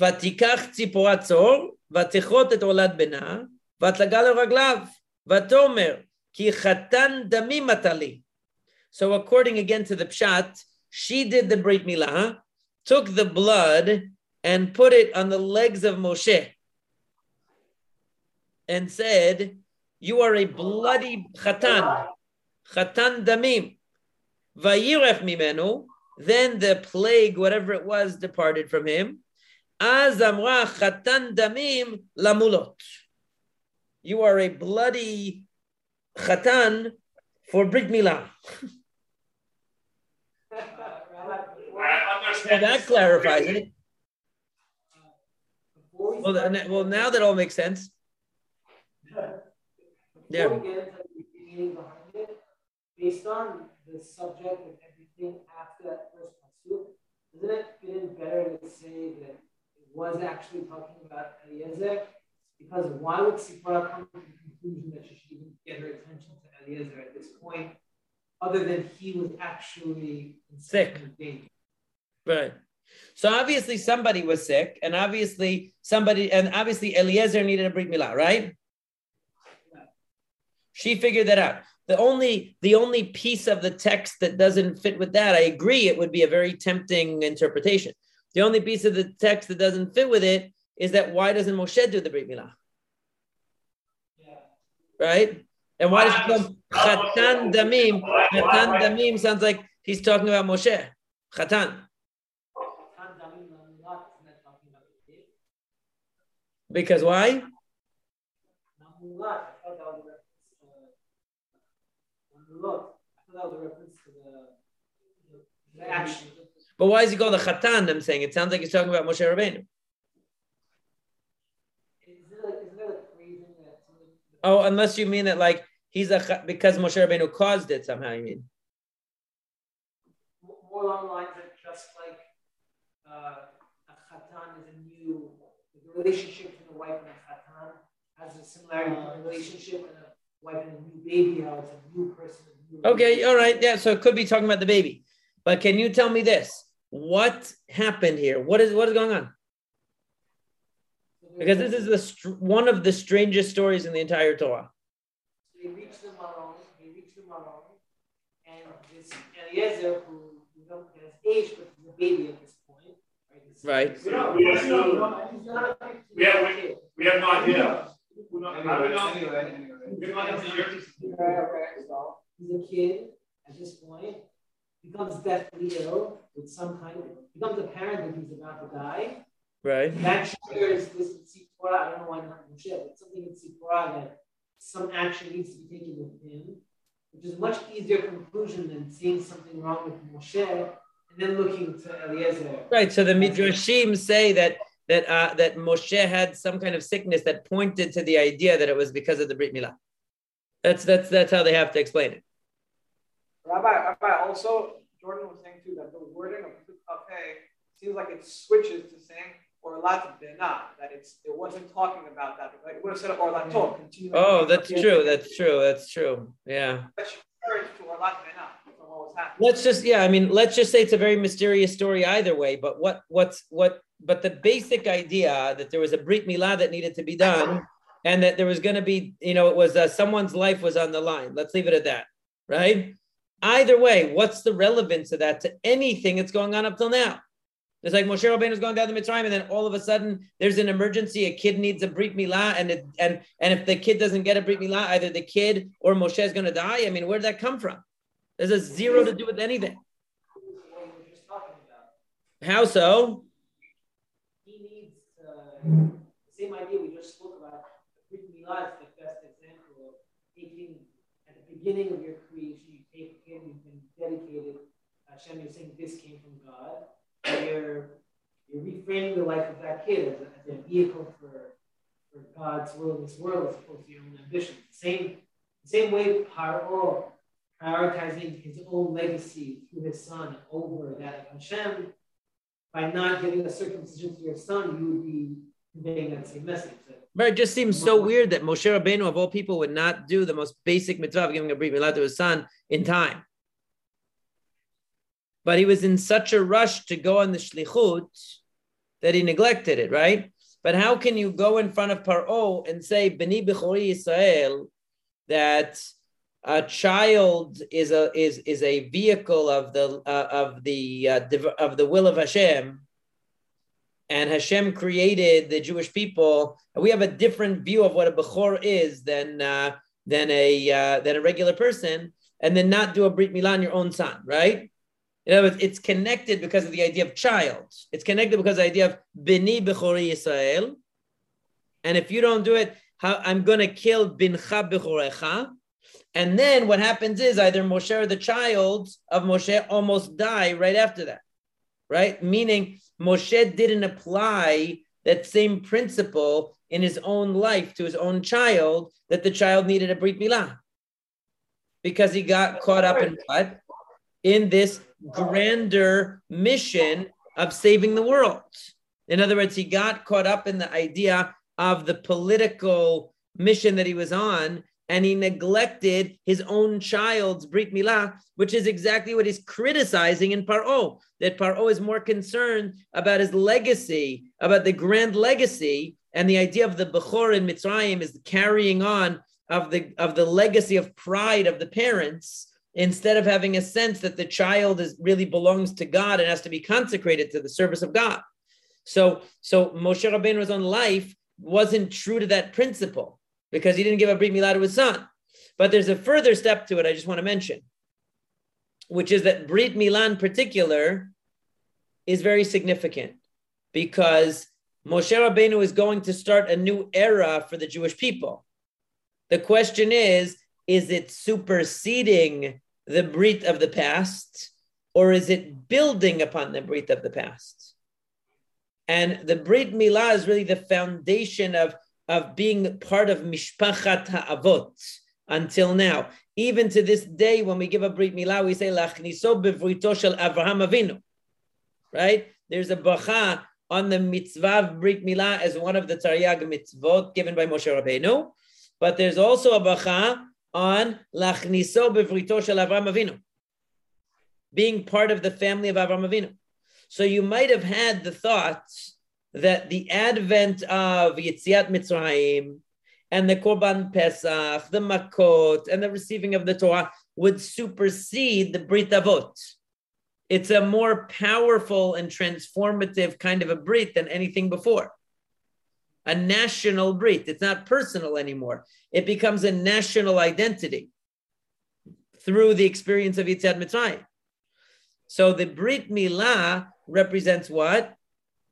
ותיקח ציפורת צור, ותכרות את עולת בנה, ותגע לרגליו, ותאמר, כי חתן דמים אתה לי. So according again to the pshat, she did the brit milah, took the blood and put it on the legs of Moshe and said, you are a bloody chatan, chatan damim. Vayiref mimenu, then the plague, whatever it was, departed from him. Az amra chatan damim lamulot you are a bloody chatan for Brit Milah. well, that clarifies it. Well, well, now that all makes sense. Yeah. based on the subject and everything after that first pasuk, doesn't it fit better to say that it was actually talking about Eliezer because why would Sipora come to the conclusion that she should even get her attention to Eliezer at this point, other than he was actually sick? Right. So obviously somebody was sick, and obviously somebody, and obviously Eliezer needed a brit milah, right? She figured that out. The only the only piece of the text that doesn't fit with that, I agree, it would be a very tempting interpretation. The only piece of the text that doesn't fit with it is that why doesn't Moshe do the Brit Milah? Yeah. Right? And why does it come Chatan Damim? Chatan Damim sounds like he's talking about Moshe. Chatan. Because why? But why is he called the Chatan? I'm saying it sounds like he's talking about Moshe Rabbeinu. Oh, unless you mean that like he's a because Moshe Rabbeinu caused it somehow. You mean more along the lines of just like uh, a chatan is a new the relationship between a wife and a chatan has a similarity to a relationship and a wife and a new baby. How it's a new person. A new okay, all right, yeah. So it could be talking about the baby, but can you tell me this? What happened here? What is what is going on? Because this is the one of the strangest stories in the entire Torah. They reach the Malon, they reach the Malon, and this Eliezer, who you know has age, but he's a baby at this point. Right. right. We, don't, we, have, we, have, we, we have no idea. He's a kid at this point, becomes deathly ill with some kind of, becomes apparent that he's about to die Right. That triggers this Tzipora. I don't know why not Moshe, but something in Tzipora that some action needs to be taken with him, which is much easier conclusion than seeing something wrong with Moshe and then looking to Eliezer. Right. So the Midrashim say that that uh, that Moshe had some kind of sickness that pointed to the idea that it was because of the Brit Milah. That's that's that's how they have to explain it. Rabbi, Rabbi, also Jordan was saying too that the wording of okay seems like it switches to saying or lat bena, that it's it wasn't talking about that. Like it would have said or lato. Oh, that's true. That's true. That's true. Yeah. Let's just yeah, I mean, let's just say it's a very mysterious story either way. But what what's what? But the basic idea that there was a brit milah that needed to be done, and that there was going to be, you know, it was uh, someone's life was on the line. Let's leave it at that, right? Either way, what's the relevance of that to anything that's going on up till now? It's like Moshe Rabbeinu is going down the Mitzrayim, and then all of a sudden there's an emergency. A kid needs a brit milah, and it, and and if the kid doesn't get a brit milah, either the kid or Moshe is going to die. I mean, where did that come from? There's a zero to do with anything. How so? He needs uh, the same idea we just spoke about. Brit milah is the best example of taking at the beginning of your creation, you take a kid, you've been dedicated. Uh, Hashem, you're saying this came from God you're you're reframing the life of that kid as a, as a vehicle for for God's will in this world as opposed to your own ambition. Same same way Paro prioritizing his own legacy through his son over that of Hashem, by not giving a circumcision to your son, you would be conveying that same message. But it just seems so weird that Moshe Rabbeinu, of all people, would not do the most basic mitzvah of giving a brit milah to his son in time but he was in such a rush to go on the shlichut that he neglected it, right? But how can you go in front of Paro and say, Beni Bechori Israel, that a child is a is is a vehicle of the uh, of the uh, of the will of Hashem, and Hashem created the Jewish people. We have a different view of what a bechor is than uh, than a uh, than a regular person, and then not do a brit milah on your own son, right? In other words, it's connected because of the idea of child. It's connected because of the idea of bini bechori Israel. And if you don't do it, how, I'm going to kill bincha bechorecha. And then what happens is either Moshe or the child of Moshe almost die right after that, right? Meaning Moshe didn't apply that same principle in his own life to his own child that the child needed a brit milah because he got caught up in what? In this grander mission of saving the world. In other words, he got caught up in the idea of the political mission that he was on, and he neglected his own child's Brit Milah, which is exactly what he's criticizing in Paro. That Paro is more concerned about his legacy, about the grand legacy, and the idea of the Bechor in Mitzrayim is the carrying on of the of the legacy of pride of the parents instead of having a sense that the child is really belongs to God and has to be consecrated to the service of God. So, so Moshe Rabbeinu's own life wasn't true to that principle because he didn't give a brit milah to his son. But there's a further step to it. I just want to mention, which is that brit milah in particular is very significant because Moshe Rabbeinu is going to start a new era for the Jewish people. The question is, is it superseding the Brit of the past, or is it building upon the Brit of the past? And the Brit Milah is really the foundation of, of being part of Mishpachat Ha'avot until now. Even to this day, when we give a Brit Milah, we say, Lachniso bevrito shel Avraham Avinu. Right? There's a bracha on the mitzvah Brit Milah as one of the Taryag mitzvot given by Moshe Rabbeinu. But there's also a bracha on lachniso bevrito shel Avram Avinu, being part of the family of Avram Avinu. So you might have had the thought that the advent of Yetziat Mitzrayim and the Korban Pesach, the Makot, and the receiving of the Torah would supersede the Brit Avot. It's a more powerful and transformative kind of a Brit than anything before a national brit. It's not personal anymore. It becomes a national identity through the experience of Yetziat Mitzrayim. So the Brit Milah represents what?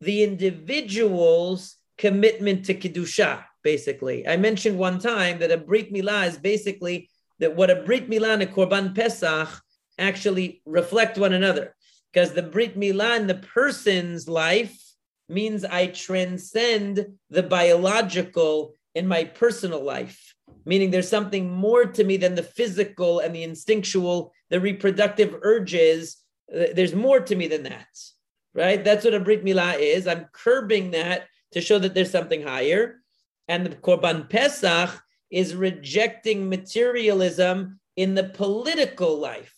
The individual's commitment to Kedusha, basically. I mentioned one time that a Brit Milah is basically that what a Brit Milah and a Korban Pesach actually reflect one another. Because the Brit Milah in the person's life means I transcend the biological in my personal life, meaning there's something more to me than the physical and the instinctual, the reproductive urges. Uh, there's more to me than that, right? That's what a Brit Milah is. I'm curbing that to show that there's something higher. And the Korban Pesach is rejecting materialism in the political life,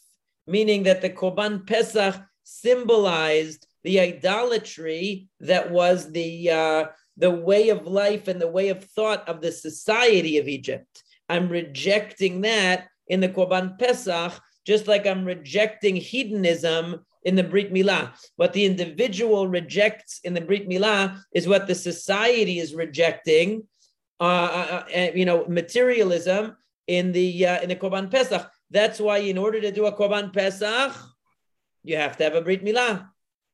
meaning that the Korban Pesach symbolized the idolatry that was the uh, the way of life and the way of thought of the society of Egypt. I'm rejecting that in the Korban Pesach, just like I'm rejecting hedonism in the Brit Milah. What the individual rejects in the Brit Milah is what the society is rejecting. Uh, uh, uh, you know, materialism in the uh, in the Korban Pesach. That's why, in order to do a Korban Pesach, you have to have a Brit Milah.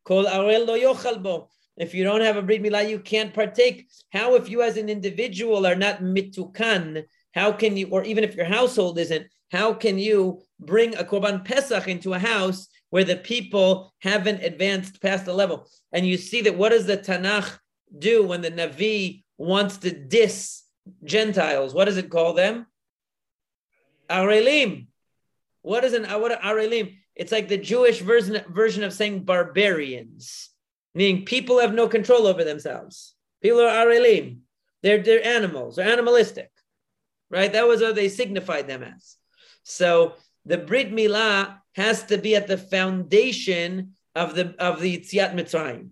If you don't have a Brit Milah, you can't partake. How, if you as an individual are not mitukan, how can you, or even if your household isn't, how can you bring a Korban Pesach into a house where the people haven't advanced past the level? And you see that what does the Tanakh do when the Navi wants to diss Gentiles? What does it call them? Arelim. What is an what are Arelim? It's like the Jewish version version of saying barbarians, meaning people have no control over themselves. People are Arelim. They're they're animals. They're animalistic, right? That was what they signified them as. So the Brit Milah has to be at the foundation of the of the Yetziat Mitzrayim.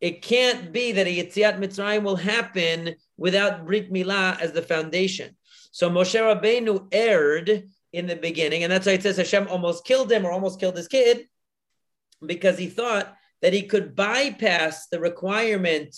It can't be that a Yetziat Mitzrayim will happen without Brit Milah as the foundation. So Moshe Rabbeinu erred in the beginning, and that's why it says Hashem almost killed him or almost killed his kid, because he thought that he could bypass the requirement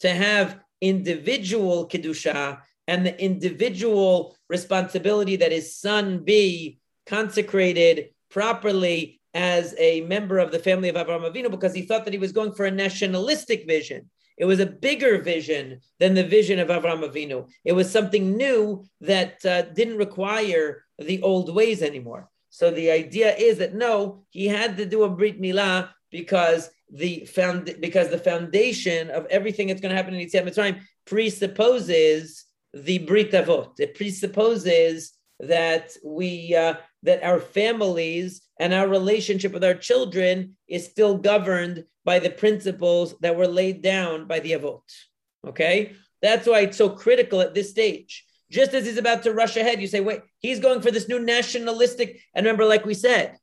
to have individual kedusha and the individual responsibility that his son be consecrated properly as a member of the family of Avraham Avinu because he thought that he was going for a nationalistic vision. It was a bigger vision than the vision of Avram Avinu. It was something new that uh, didn't require the old ways anymore. So the idea is that no, he had to do a brit milah because the found because the foundation of everything that's going to happen in Yetziat Mitzrayim presupposes the brit avot. It presupposes that we uh, that our families and our relationship with our children is still governed by the principles that were laid down by the avot. Okay, that's why it's so critical at this stage. Just as he's about to rush ahead, you say, "Wait, he's going for this new nationalistic." And remember, like we said,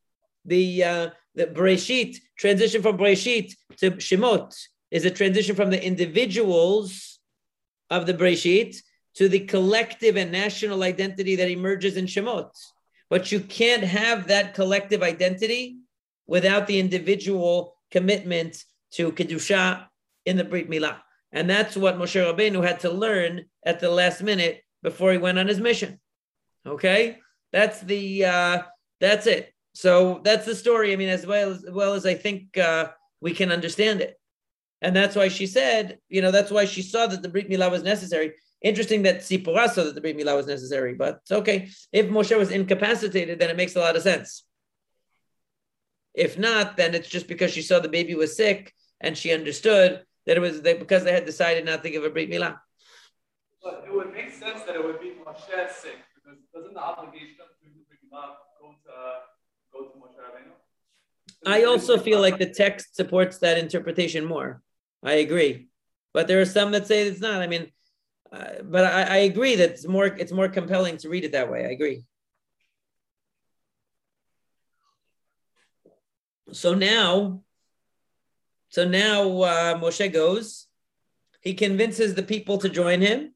the uh, the Breshit transition from Breshit to Shemot is a transition from the individuals of the Breshit to the collective and national identity that emerges in Shemot. But you can't have that collective identity without the individual commitment to Kedusha in the Brit Milah. And that's what Moshe Rabbeinu had to learn at the last minute before he went on his mission. Okay? That's the uh that's it. So that's the story. I mean, as well as, well as I think uh, we can understand it. And that's why she said, you know, that's why she saw that the Brit Milah was necessary. Interesting that Sipora saw that the Brit Milah was necessary, but okay. If Moshe was incapacitated, then it makes a lot of sense. If not, then it's just because she saw the baby was sick and she understood that it was because they had decided not to give a Brit Milah. But it would make sense that it would be Moshe sick because doesn't the obligation of doing the Brit Milah go to go to Moshe Rabbeinu? I also feel like the text supports that interpretation more. I agree, but there are some that say it's not. I mean, uh, but I, I, agree that it's more it's more compelling to read it that way. I agree. So now, so now uh, Moshe goes. He convinces the people to join him,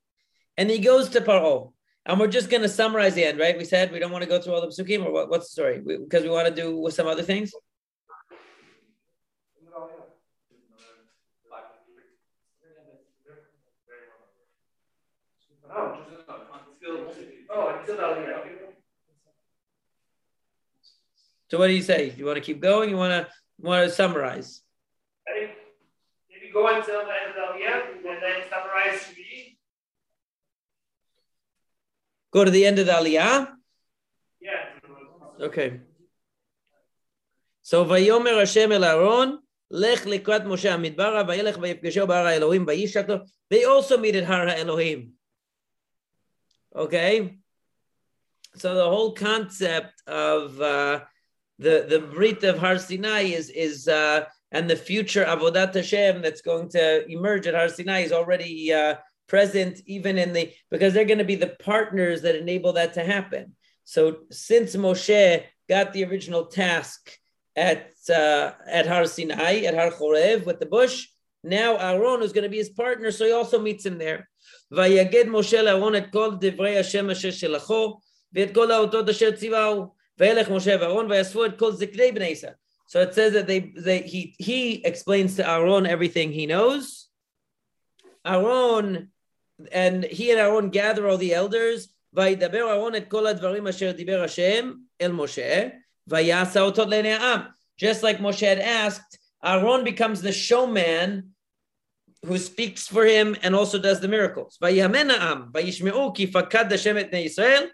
and he goes to Paro. And we're just going to summarize the end, right? We said we don't want to go through all the psukim, or what, what's the story? Because we, we want to do with some other things. So what do you say? You want to keep going? You want to want to summarize? I think maybe go until the end of the year and then summarize Shvi. Go to the end of the Aliyah? Yeah. Okay. So Vayomer Hashem El Aaron, Lech Likrat Moshe Amidbara, Vayelech Vayipgesho Bar Elohim, Vayishato. They also meet at Har Elohim. Okay. So the whole concept of uh, the the Brit of Har Sinai is is uh, and the future Avodat Hashem that's going to emerge at Har Sinai is already uh, present, even in the because they're going to be the partners that enable that to happen. So since Moshe got the original task at uh, at Har Sinai, at Har Chorev with the bush, now Aaron is going to be his partner, so he also meets him there. ויגד משה לאהרון את כל דברי השם אשר שלחו, ואת כל האותות אשר ציווהו, וילך משה ואהרון ויאספו את כל זקני בני ישראל. So it says that they, they he he explains to Aaron everything he knows. Aaron and he and Aaron gather all the elders. וידבר אהרון את כל הדברים אשר דיבר השם אל משה, ויעשה אותות לעיני העם. Just like Moshe had asked, Aaron becomes the showman who speaks for him and also does the miracles. ויאמן העם, וישמעו כי פקד השם את בני ישראל,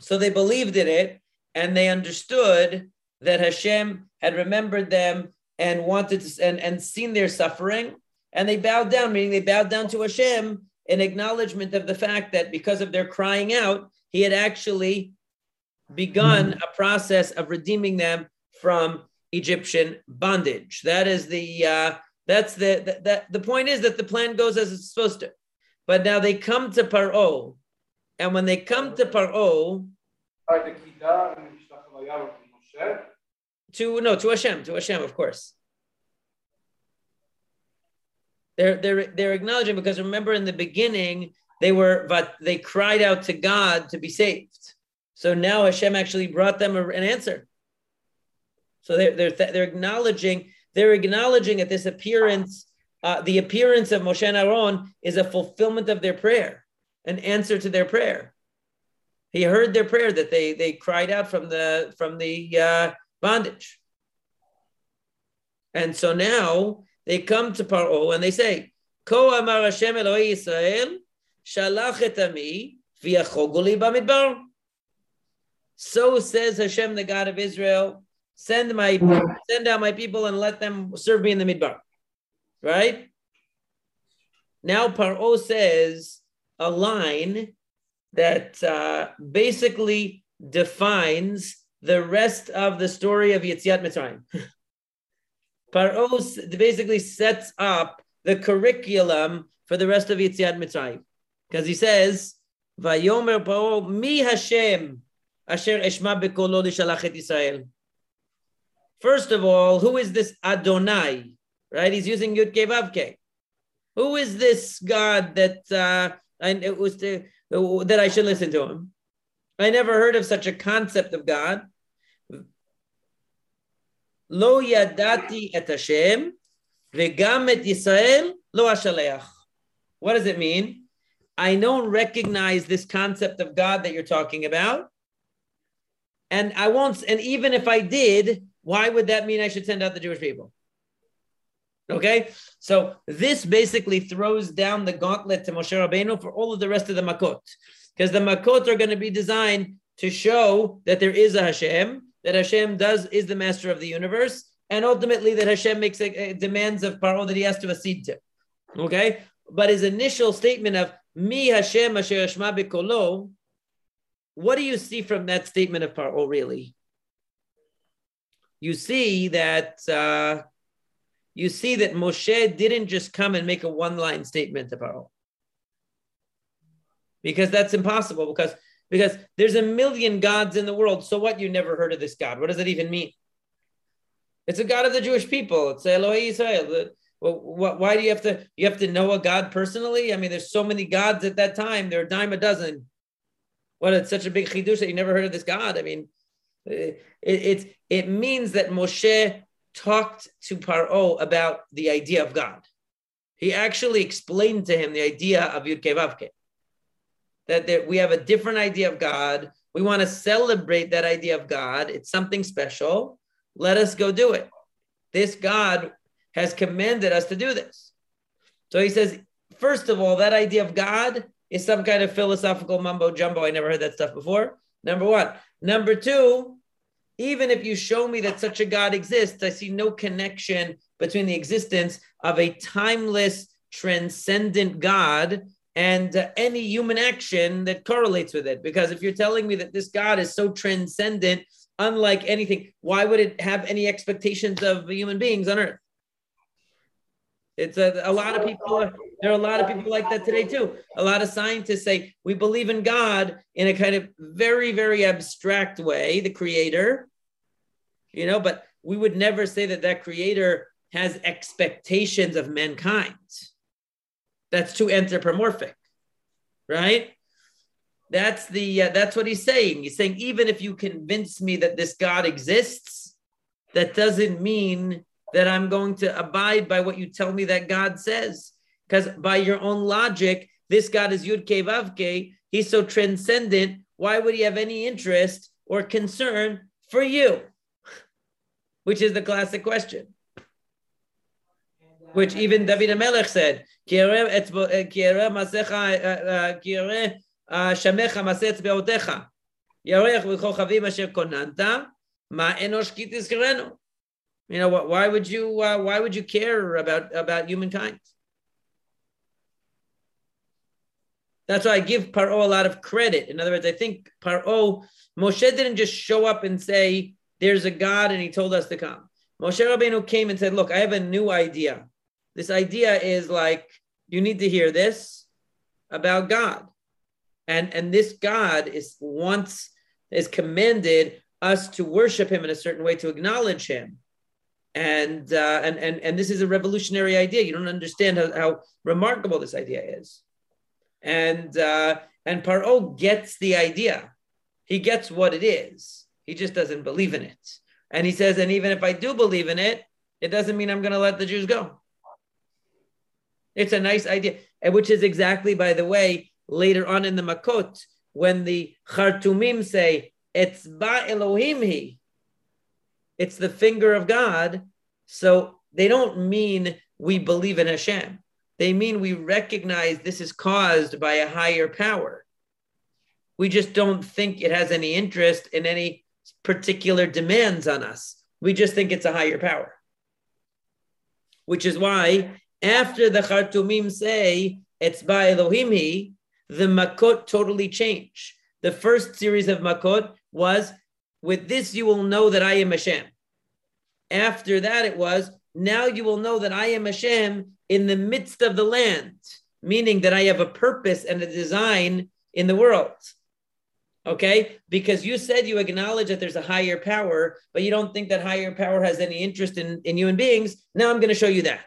so they believed in it and they understood that Hashem had remembered them and wanted to, and, and seen their suffering. And they bowed down, meaning they bowed down to Hashem in acknowledgement of the fact that because of their crying out, he had actually begun a process of redeeming them from Egyptian bondage. That is the uh, that's the, the, the the point is that the plan goes as it's supposed to. But now they come to Paro, and when they come to Paro, to no to Hashem, to Hashem, of course. They're they're they're acknowledging because remember in the beginning they were but they cried out to God to be saved. So now Hashem actually brought them an answer. So they're they're they're acknowledging they're acknowledging at this appearance, uh, the appearance of Moshe and Aaron, is a fulfillment of their prayer, an answer to their prayer. He heard their prayer that they they cried out from the from the uh, bondage, and so now they come to Paro and they say, "Ko amar Hashem Eloi Yisrael, shalach et ami v'yachoguli bamidbar." So says Hashem, the God of Israel send my send out my people and let them serve me in the midbar. Right? Now Paro says a line that uh, basically defines the rest of the story of Yetziat Mitzrayim. Paro basically sets up the curriculum for the rest of Yetziat Mitzrayim. Because he says, Vayomer Paro mi Hashem asher eshma bekolo lishalach et Israel. First of all, who is this Adonai? Right? He's using Yud Vavke. Who is this God that uh, and it was to, that I should listen to him? I never heard of such a concept of God. Lo yadati et Hashem v'gam et Yisrael lo ashaleach. What does it mean? I don't recognize this concept of God that you're talking about. And I won't, and even if I did, why would that mean I should send out the Jewish people? Okay, so this basically throws down the gauntlet to Moshe Rabbeinu for all of the rest of the Makot, because the Makot are going to be designed to show that there is a Hashem, that Hashem does is the master of the universe, and ultimately that Hashem makes a, a demands of Paro that he has to accede to. Okay, but his initial statement of Mi Hashem Asher Hashma Bikolo, what do you see from that statement of Paro really? you see that uh, you see that Moshe didn't just come and make a one-line statement to Paro. Because that's impossible, because because there's a million gods in the world. So what? You never heard of this God. What does that even mean? It's a God of the Jewish people. It's Elohim Israel. Why do you have to you have to know a God personally? I mean, there's so many gods at that time. There are dime a dozen. What? It's such a big chidush that you never heard of this God. I mean, it, it, it means that Moshe talked to Paro about the idea of God. He actually explained to him the idea of Yud Vavke. That, that we have a different idea of God. We want to celebrate that idea of God. It's something special. Let us go do it. This God has commanded us to do this. So he says, first of all, that idea of God is some kind of philosophical mumbo jumbo. I never heard that stuff before. Number one. Number two, even if you show me that such a God exists, I see no connection between the existence of a timeless, transcendent God and uh, any human action that correlates with it. Because if you're telling me that this God is so transcendent, unlike anything, why would it have any expectations of human beings on earth? It's a, a lot of people. There are a lot of people like that today too. A lot of scientists say we believe in God in a kind of very, very abstract way, the Creator. You know, but we would never say that that Creator has expectations of mankind. That's too anthropomorphic, right? That's the uh, that's what he's saying. He's saying even if you convince me that this God exists, that doesn't mean that I'm going to abide by what you tell me that God says. Because by your own logic, this God is Yud Ke Vav Ke. He's so transcendent. Why would he have any interest or concern for you? Which is the classic question. Which even David Amelech said, שמך מעשה אצבעותיך, ירח וכוכבים אשר כוננת, מה אנוש כי תזכרנו. you know, why would you uh, why would you care about about humankind? That's why I give Paro a lot of credit. In other words, I think Paro Moshe didn't just show up and say, "There's a God," and he told us to come. Moshe Rabbeinu came and said, "Look, I have a new idea. This idea is like you need to hear this about God and and this God is once is commanded us to worship Him in a certain way to acknowledge Him, and uh, and and and this is a revolutionary idea. You don't understand how, how remarkable this idea is, and uh, and Paro gets the idea. He gets what it is. He just doesn't believe in it. And he says, and even if I do believe in it, it doesn't mean I'm going to let the Jews go. It's a nice idea, and which is exactly, by the way, later on in the Makot, when the Khartumim say, Etzba Elohim he, it's the finger of God. So they don't mean we believe in Hashem. They mean we recognize this is caused by a higher power. We just don't think it has any interest in any particular demands on us. We just think it's a higher power. Which is why after the Khartumim say, etzba Elohim he, the Makot totally change. The first series of Makot was, with this you will know that I am Hashem. After that, it was, now you will know that I am Hashem in the midst of the land, meaning that I have a purpose and a design in the world. Okay? Because you said you acknowledge that there's a higher power, but you don't think that higher power has any interest in, in human beings. Now I'm going to show you that.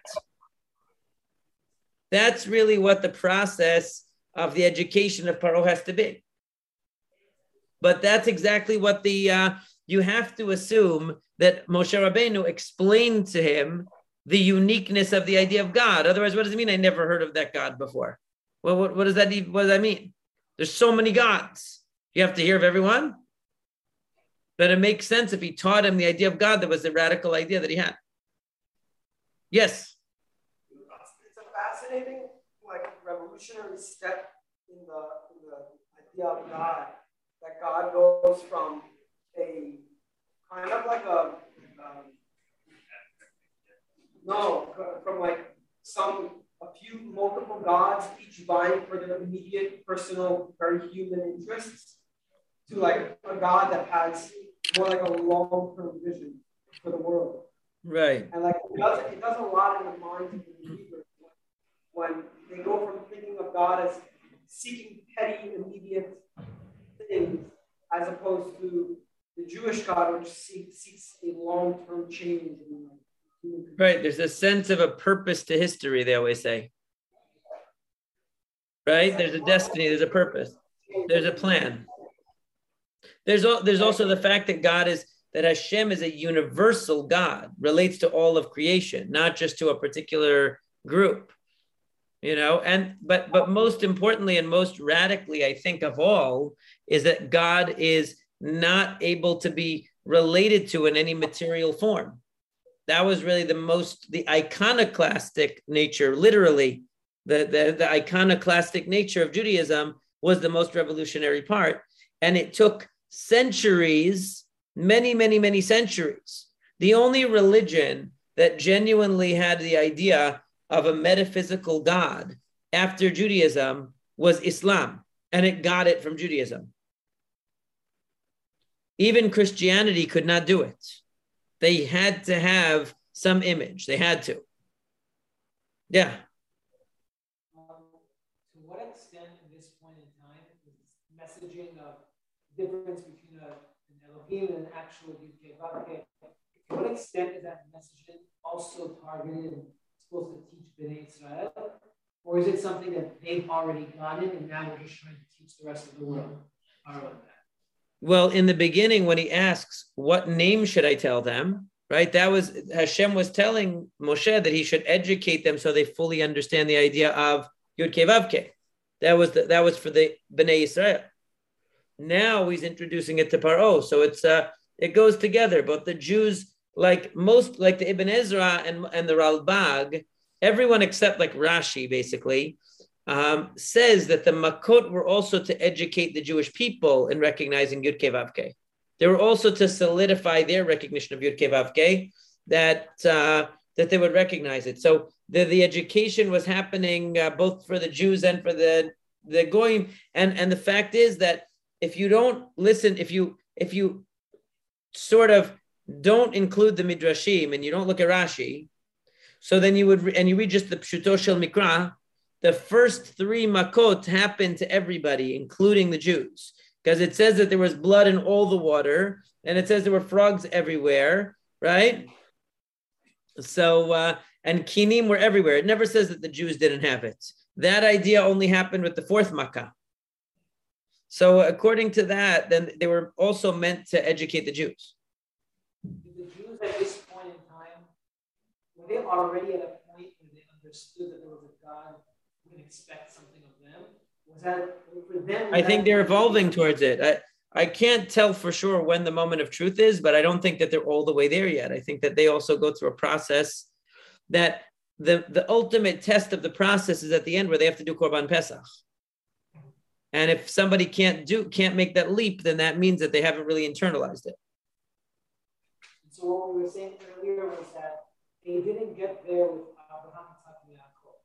That's really what the process of the education of Paro has to be. But that's exactly what the uh, you have to assume that Moshe Rabbeinu explained to him the uniqueness of the idea of God. Otherwise, what does it mean? I never heard of that God before. Well, what, what does that what does that mean? There's so many gods. You have to hear of everyone. But it makes sense if he taught him the idea of God that was the radical idea that he had. Yes. It's a fascinating, like revolutionary step in the, in the idea of God, that God goes from a kind of like a, um, no, from like some, a few multiple gods, each vying for their immediate, personal, very human interests, to like a God that has more like a long term vision for the world. Right. And like it does, it does a lot in the minds of the believers when they go from thinking of God as seeking petty, immediate things, as opposed to the Jewish God, which seeks, a long term change. Right. There's a sense of a purpose to history, they always say. Right? There's a destiny, there's a purpose, there's a plan. There's, there's also the fact that God is, that Hashem is a universal God, relates to all of creation, not just to a particular group you know and but but most importantly and most radically i think of all is that god is not able to be related to in any material form. That was really the most the iconoclastic nature literally the, the the iconoclastic nature of judaism was the most revolutionary part. And it took centuries many many many centuries. The only religion that genuinely had the idea of a metaphysical God after Judaism was Islam, and it got it from Judaism. Even Christianity could not do it. They had to have some image, they had to. Yeah. To what extent, at this point in time, is messaging of difference between a, an Elohim and an actual Yudke To what extent is that messaging also targeted supposed to teach Bnei Israel? Or is it something that they've already gotten and now we're just trying to teach the rest of the world? Well, in the beginning, when he asks, What name should I tell them? Right? That was Hashem was telling Moshe that he should educate them so they fully understand the idea of Yud Vavke. That was the, that was for the Bnei Israel. Now he's introducing it to Paro, so it's uh, it goes together. But the Jews, like most, like the Ibn Ezra and and the Ralbag, everyone except like Rashi, basically, um, says that the Makot were also to educate the Jewish people in recognizing Yud Vavke. They were also to solidify their recognition of Yud Vavke, that uh, that they would recognize it. So the, the education was happening uh, both for the Jews and for the the goyim. And and the fact is that if you don't listen, if you if you sort of don't include the midrashim and you don't look at Rashi, so then you would, and you read just the Pshuto Shel Mikra, the first three makot happened to everybody, including the Jews, because it says that there was blood in all the water, and it says there were frogs everywhere, right? So, uh, and kinim were everywhere. It never says that the Jews didn't have it. That idea only happened with the fourth makkah. So, according to that, then they were also meant to educate the Jews. At this point in time were they already at a point where they understood that there was a God who can expect something of them? Was that for them? I think they're evolving towards it. I, I can't tell for sure when the moment of truth is, but I don't think that they're all the way there yet. I think that they also go through a process that the, the ultimate test of the process is at the end where they have to do Korban Pesach. And if somebody can't do can't make that leap, then that means that they haven't really internalized it. So what we were saying earlier was that they didn't get there with Abraham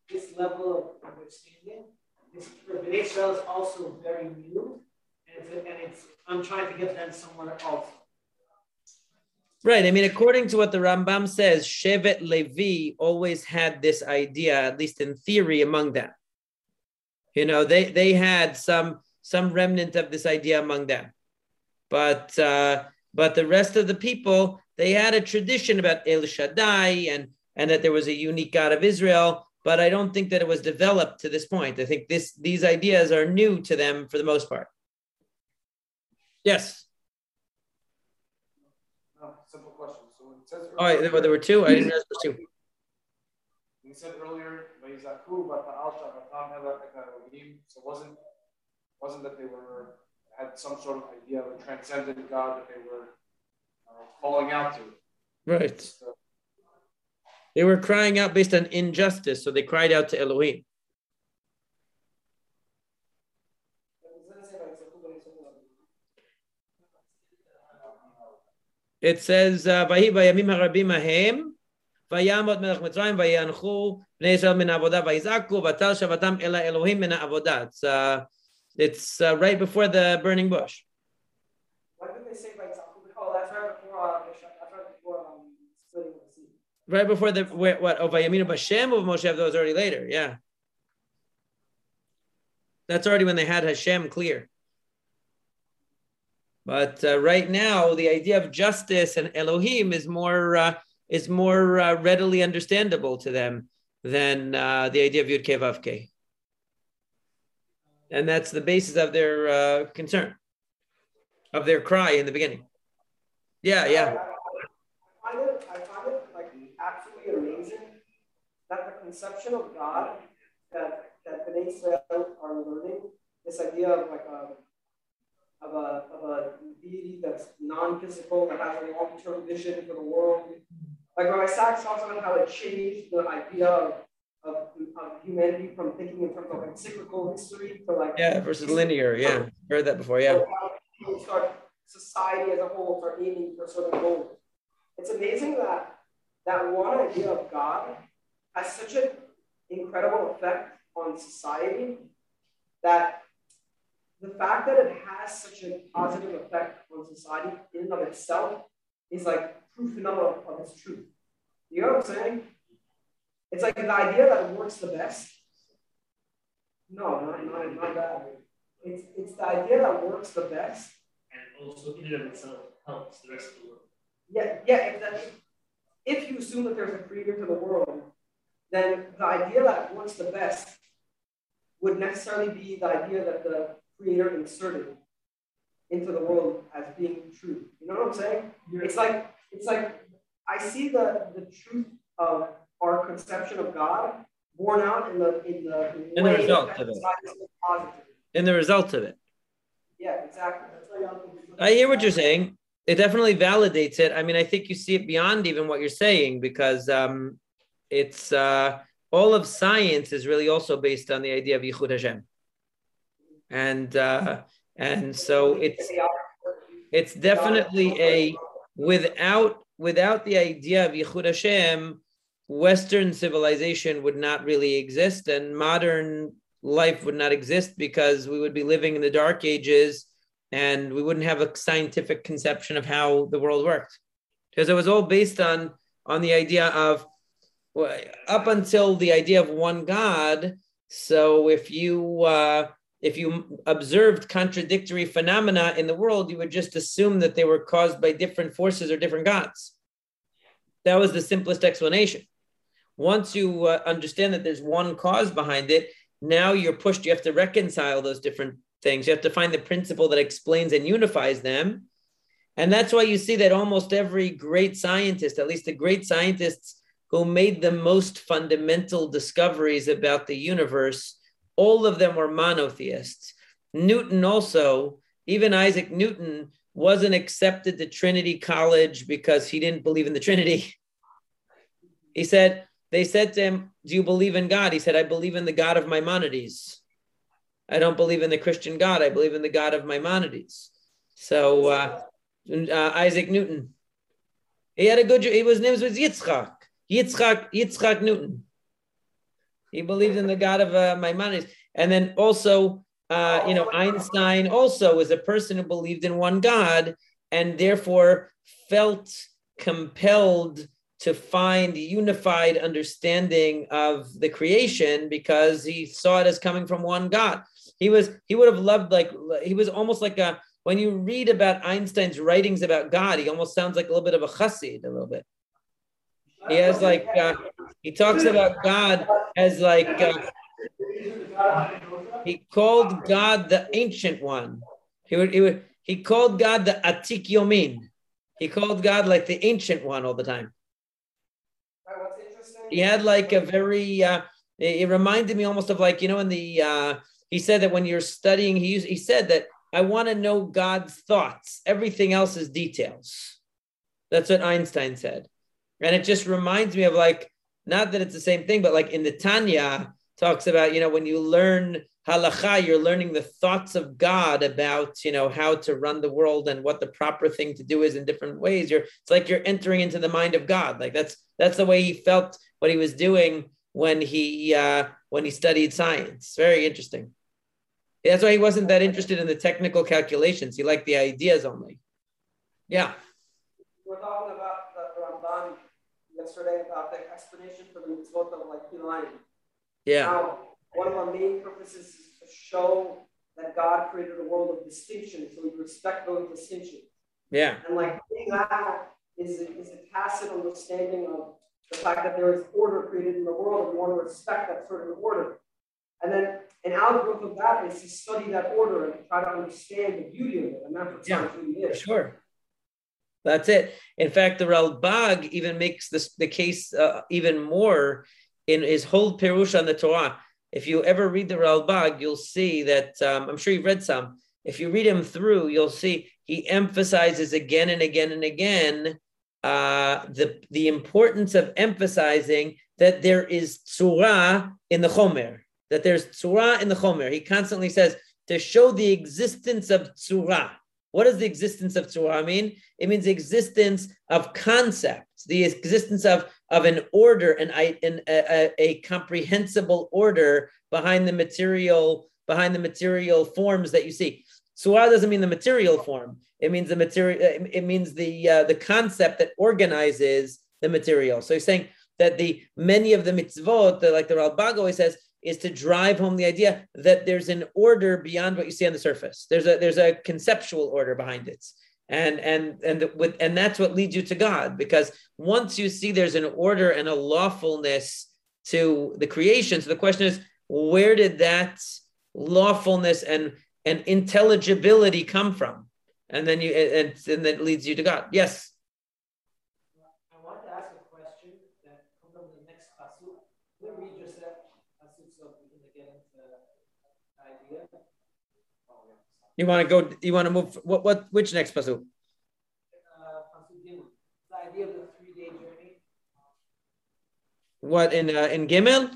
This level of understanding, this for Israel is also very new, and it's, and it's I'm trying to get them somewhere else. Right. I mean, according to what the Rambam says, Shevet Levi always had this idea, at least in theory, among them. You know, they they had some some remnant of this idea among them, but uh, but the rest of the people they had a tradition about El Shaddai and and that there was a unique God of Israel. But I don't think that it was developed to this point. I think this these ideas are new to them for the most part. Yes. simple question. So it says. All right, there were, there were two. I didn't know there was two. You said earlier, so it wasn't wasn't that they were had some sort of idea of a transcendent God that they were calling out to. Right. They were crying out based on injustice, so they cried out to Elohim. It says, "Vahi vayamim vayamot melech Mitzrayim Israel min avodah vayizaku vatal shavatam ela Elohim min avodah." It's uh, it's uh, right before the burning bush. Why did they say vayizaku? Oh, that's right before. Uh, that's right before um, splitting the sea. Right before the what? Oh, vayaminu b'Shem of Moshe. That was already later. Yeah. That's already when they had Hashem clear. But uh, right now, the idea of justice and Elohim is more uh, is more uh, readily understandable to them than uh, the idea of Yud Vav And that's the basis of their uh, concern, of their cry in the beginning. Yeah, yeah. I find it, I find it like absolutely amazing that the conception of God that that Bnei Israel are learning, this idea of like a of a, of a deity that's non-physical, that has a long-term vision for the world. Like Rabbi Sacks talks about how it changed the idea of, of, of humanity from thinking in terms of like cyclical history to like yeah versus linear. Yeah, um, heard that before. Yeah. Start society as a whole start aiming for certain goals. It's amazing that that one idea of God has such an incredible effect on society that the fact that it has such a positive effect on society in and of itself is like proof enough of, of its truth. You know what I'm saying? It's like the idea that works the best. No, not, not, not that. It's, it's the idea that works the best. And also in and of itself helps the rest of the world. Yeah, yeah. If, that, if you assume that there's a creator to the world, then the idea that what's the best would necessarily be the idea that the creator inserted into the world as being true. You know what I'm saying? It's like it's like I see the, the truth of our conception of God born out in the in the, in the, in the result of it. In the result of it. Yeah, exactly. I hear what you're saying. It definitely validates it. I mean, I think you see it beyond even what you're saying because um, it's uh, all of science is really also based on the idea of Yichud Hashem, and uh, and so it's it's definitely a without without the idea of Yichud Hashem, Western civilization would not really exist, and modern life would not exist because we would be living in the dark ages and we wouldn't have a scientific conception of how the world worked. Because it was all based on on the idea of up until the idea of one god so if you uh, if you observed contradictory phenomena in the world you would just assume that they were caused by different forces or different gods that was the simplest explanation once you uh, understand that there's one cause behind it now you're pushed, you have to reconcile those different things. You have to find the principle that explains and unifies them. And that's why you see that almost every great scientist, at least the great scientists who made the most fundamental discoveries about the universe, all of them were monotheists. Newton also, even Isaac Newton, wasn't accepted to Trinity College because he didn't believe in the Trinity. He said, they said to him, Do you believe in God? He said, I believe in the God of Maimonides. I don't believe in the Christian God. I believe in the God of Maimonides. So uh, uh, Isaac Newton. He had a good. He was named was Yitzchak. Yitzchak Yitzchak Newton. He believed in the God of uh, Maimonides, and then also, uh, you know, Einstein also was a person who believed in one God, and therefore felt compelled to find unified understanding of the creation because he saw it as coming from one God. He was he would have loved like he was almost like a when you read about Einstein's writings about God, he almost sounds like a little bit of a chassid, a little bit. He has like uh, he talks about God as like uh, he called God the ancient one. He would he would he called God the atik yomin. He called God like the ancient one all the time he had like a very uh, it, reminded me almost of like you know in the uh, he said that when you're studying he used, he said that I want to know God's thoughts. Everything else is details. That's what Einstein said, and it just reminds me of like not that it's the same thing, but like in the Tanya talks about you know when you learn halacha, you're learning the thoughts of God about, you know, how to run the world and what the proper thing to do is in different ways. You're it's like you're entering into the mind of God. Like that's that's the way he felt what he was doing when he uh, when he studied science. Very interesting. That's why he wasn't that interested in the technical calculations. He liked the ideas only. Yeah. We're talking about the Ramban yesterday about the explanation for the mitzvot of like Yeah. Now, one of our main purposes is to show that God created a world of distinction, so we respect those distinctions. Yeah. And like that is a, is a tacit understanding of the fact that there is order created in the world, and we want to respect that certain order. And then an outgrowth of that is to study that order and try to understand the beauty of it. And that's what yeah, really is. Sure. That's it. In fact, the Ralbag even makes this, the case uh, even more in his whole Perush on the Torah if you ever read the Ralbag, you'll see that um, I'm sure you've read some. If you read him through, you'll see he emphasizes again and again and again uh, the the importance of emphasizing that there is tzura in the chomer, that there's tzura in the chomer. He constantly says to show the existence of tzura. What does the existence of tzura mean? It means the existence of concepts, the existence of of an order and an, a, a, comprehensible order behind the material behind the material forms that you see. Tzura doesn't mean the material form. It means the material. It means the uh, the concept that organizes the material. So he's saying that the many of the mitzvot, the, like the Ralbag always says, is to drive home the idea that there's an order beyond what you see on the surface. There's a there's a conceptual order behind it. And and and with and that's what leads you to God because once you see there's an order and a lawfulness to the creation, so the question is, where did that lawfulness and and intelligibility come from? And then you and, and that leads you to God. Yes. You want to go? You want to move? What? What? Which next pasuk? the idea of the three-day journey. What in uh, in Gimel?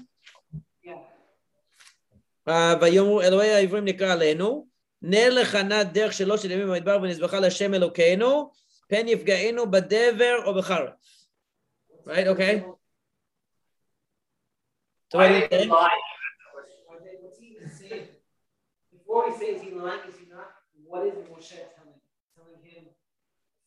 ויאמרו אלוהי העברים נקרא עלינו, נר לחנת דרך שלוש ימים במדבר ונזבחה להשם אלוקינו, פן יפגענו בדבר או בחרב. Right, okay. So what do you Before he says he lied, is he not? what is Moshe telling? Telling him,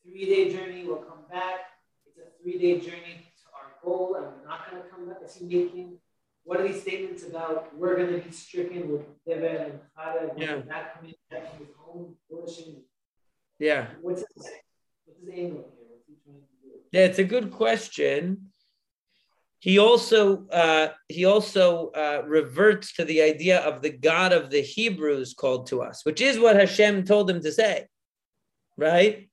three-day journey, we'll come back. It's a three-day journey to our goal, and we're not going to come back. Is he making what are these statements about? We're going to be stricken with Dever and Chada. Yeah. Not coming back from his own worshiping. Yeah. What's his, what's his aim here? What's he trying to do? Yeah, it's a good question. He also uh, he also uh, reverts to the idea of the God of the Hebrews called to us, which is what Hashem told him to say, right?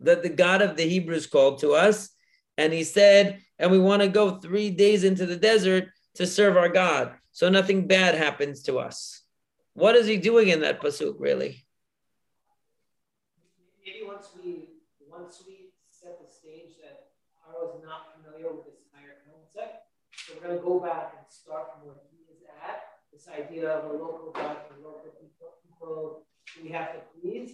That the God of the Hebrews called to us, and he said, and we want to go three days into the desert to serve our God. So nothing bad happens to us. What is he doing in that pasuk, really? Maybe we set the stage that Paro is not familiar with this higher concept, so we're going to go back and start from where he is at. This idea of a local God for local people, people we have to please,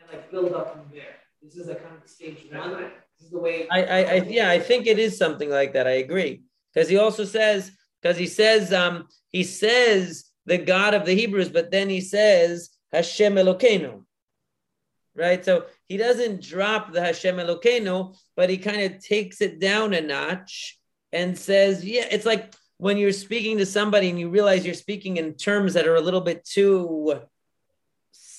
and like build up from there. This is a kind of stage one This is the way. I, I, I, yeah, I think it is something like that. I agree because he also says because he says um he says the God of the Hebrews, but then he says Hashem Elokeinu. Right, so he doesn't drop the Hashem Elokeinu, but he kind of takes it down a notch and says, "Yeah, it's like when you're speaking to somebody and you realize you're speaking in terms that are a little bit too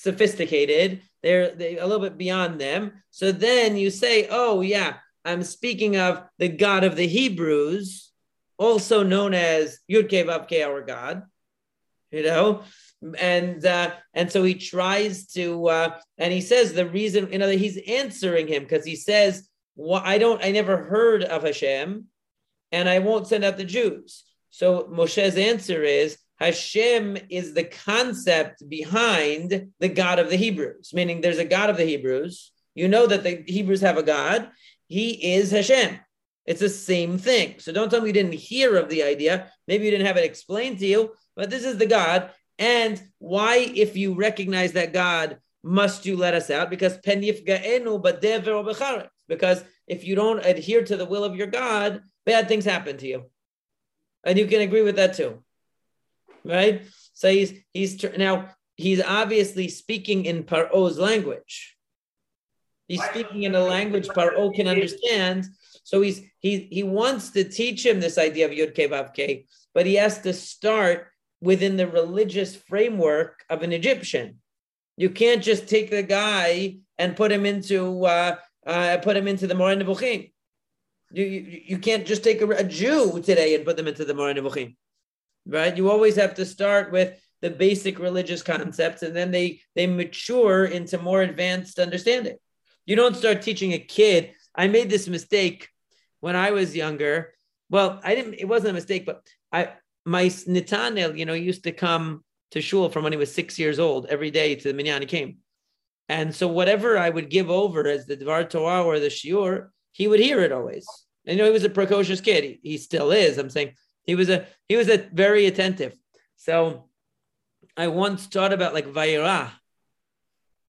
sophisticated. They're, they're a little bit beyond them. So then you say, oh, yeah, I'm speaking of the God of the Hebrews, also known as Yud Kei Vav Kei, our God, you know? And uh, and so he tries to, uh, and he says the reason, you know, he's answering him because he says, well, I don't, I never heard of Hashem, and I won't send out the Jews. So Moshe's answer is, Hashem is the concept behind the God of the Hebrews, meaning there's a God of the Hebrews. You know that the Hebrews have a God. He is Hashem. It's the same thing. So don't tell me you didn't hear of the idea. Maybe you didn't have it explained to you, but this is the God. And why, if you recognize that God, must you let us out? Because because if you don't adhere to the will of your God, bad things happen to you. And you can agree with that too right? So he's he's now he's obviously speaking in Paro's language. He's speaking in a language Paro can understand. So he's he he wants to teach him this idea of Yud Ke, but he has to start within the religious framework of an Egyptian. You can't just take the guy and put him into uh, uh, put him into the Moreh Nevuchim. You, you, you can't just take a, a, Jew today and put them into the Moreh Nevuchim right? You always have to start with the basic religious concepts and then they they mature into more advanced understanding. You don't start teaching a kid. I made this mistake when I was younger. Well, I didn't it wasn't a mistake, but I my Nitanel, you know, used to come to shul from when he was six years old every day to the minyan. He came. And so whatever I would give over as the Dvar Torah or the Shiur, he would hear it always. And, you know, he was a precocious kid. He, he still is. I'm saying he was a he was a very attentive. So I once taught about like Vayera.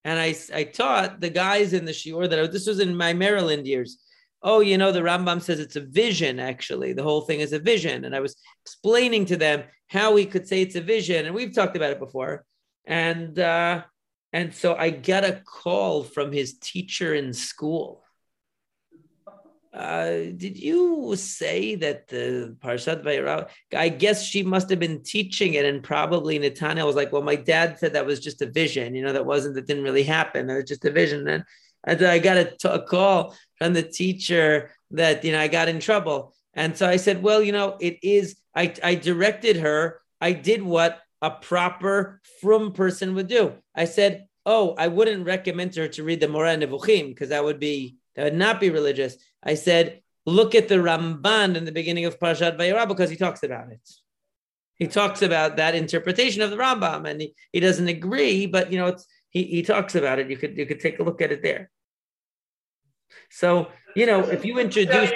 And I, I taught the guys in the shiur that I, this was in my Maryland years. Oh, you know, the Rambam says it's a vision, actually. The whole thing is a vision. And I was explaining to them how we could say it's a vision. And we've talked about it before. And uh, and so I got a call from his teacher in school. uh, did you say that the Parshat Vayera? I guess she must have been teaching it, and probably Netanya was like, "Well, my dad said that was just a vision. You know, that wasn't that didn't really happen. That was just a vision." And, and I got a, t- a call frum the teacher that you know I got in trouble, and so I said, "Well, you know, it is." I I directed her. I did what a proper from person would do. I said, "Oh, I wouldn't recommend her to read the Moreh Nevuchim because that would be." That would not be religious. I said, look at the Ramban in the beginning of Parashat Vayera because he talks about it. He talks about that interpretation of the Rambam, and he, he doesn't agree, but you know, it's he, he talks about it. You could you could take a look at it there. So you know, if you introduce,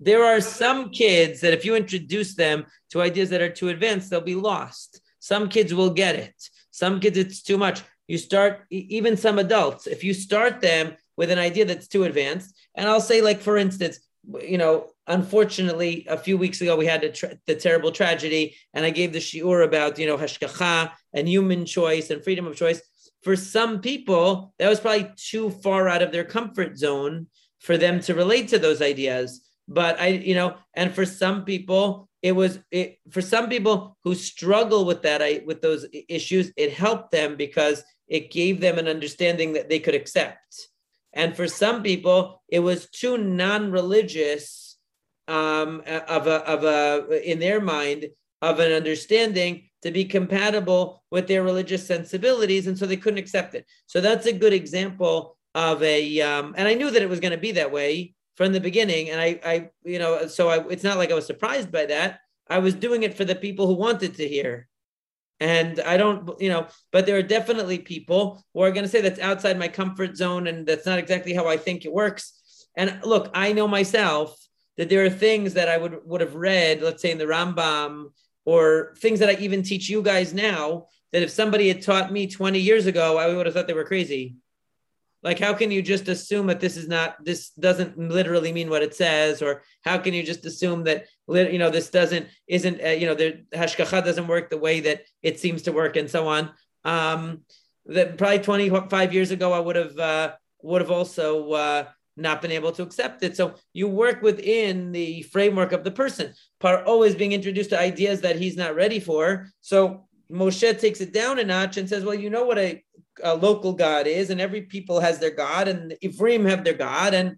there are some kids that if you introduce them to ideas that are too advanced, they'll be lost. Some kids will get it. Some kids, it's too much. You start even some adults. If you start them with an idea that's too advanced. And I'll say, like, for instance, you know, unfortunately, a few weeks ago, we had tra- the terrible tragedy, and I gave the shiur about, you know, hashgacha and human choice and freedom of choice. For some people, that was probably too far out of their comfort zone for them to relate to those ideas. But I, you know, and for some people, it was it, for some people who struggle with that, I, with those issues, it helped them because it gave them an understanding that they could accept and for some people, it was too non-religious um, of a of a in their mind of an understanding to be compatible with their religious sensibilities, and so they couldn't accept it. So that's a good example of a. Um, and I knew that it was going to be that way from the beginning, and I, I, you know, so I, it's not like I was surprised by that. I was doing it for the people who wanted to hear. And I don't, you know, but there are definitely people who are going to say that's outside my comfort zone and that's not exactly how I think it works. And look, I know myself that there are things that I would would have read, let's say in the Rambam, or things that I even teach you guys now. That if somebody had taught me 20 years ago, I would have thought they were crazy. Like, how can you just assume that this is not, this doesn't literally mean what it says? Or how can you just assume that, you know, this doesn't, isn't, uh, you know, the hashgacha doesn't work the way that it seems to work and so on. Um, that probably 25 years ago, I would have, uh, would have also, uh, not been able to accept it. So you work within the framework of the person. Par always being introduced to ideas that he's not ready for. So Moshe takes it down a notch and says, "Well, you know what a, a local god is, and every people has their god, and Ephraim have their god, and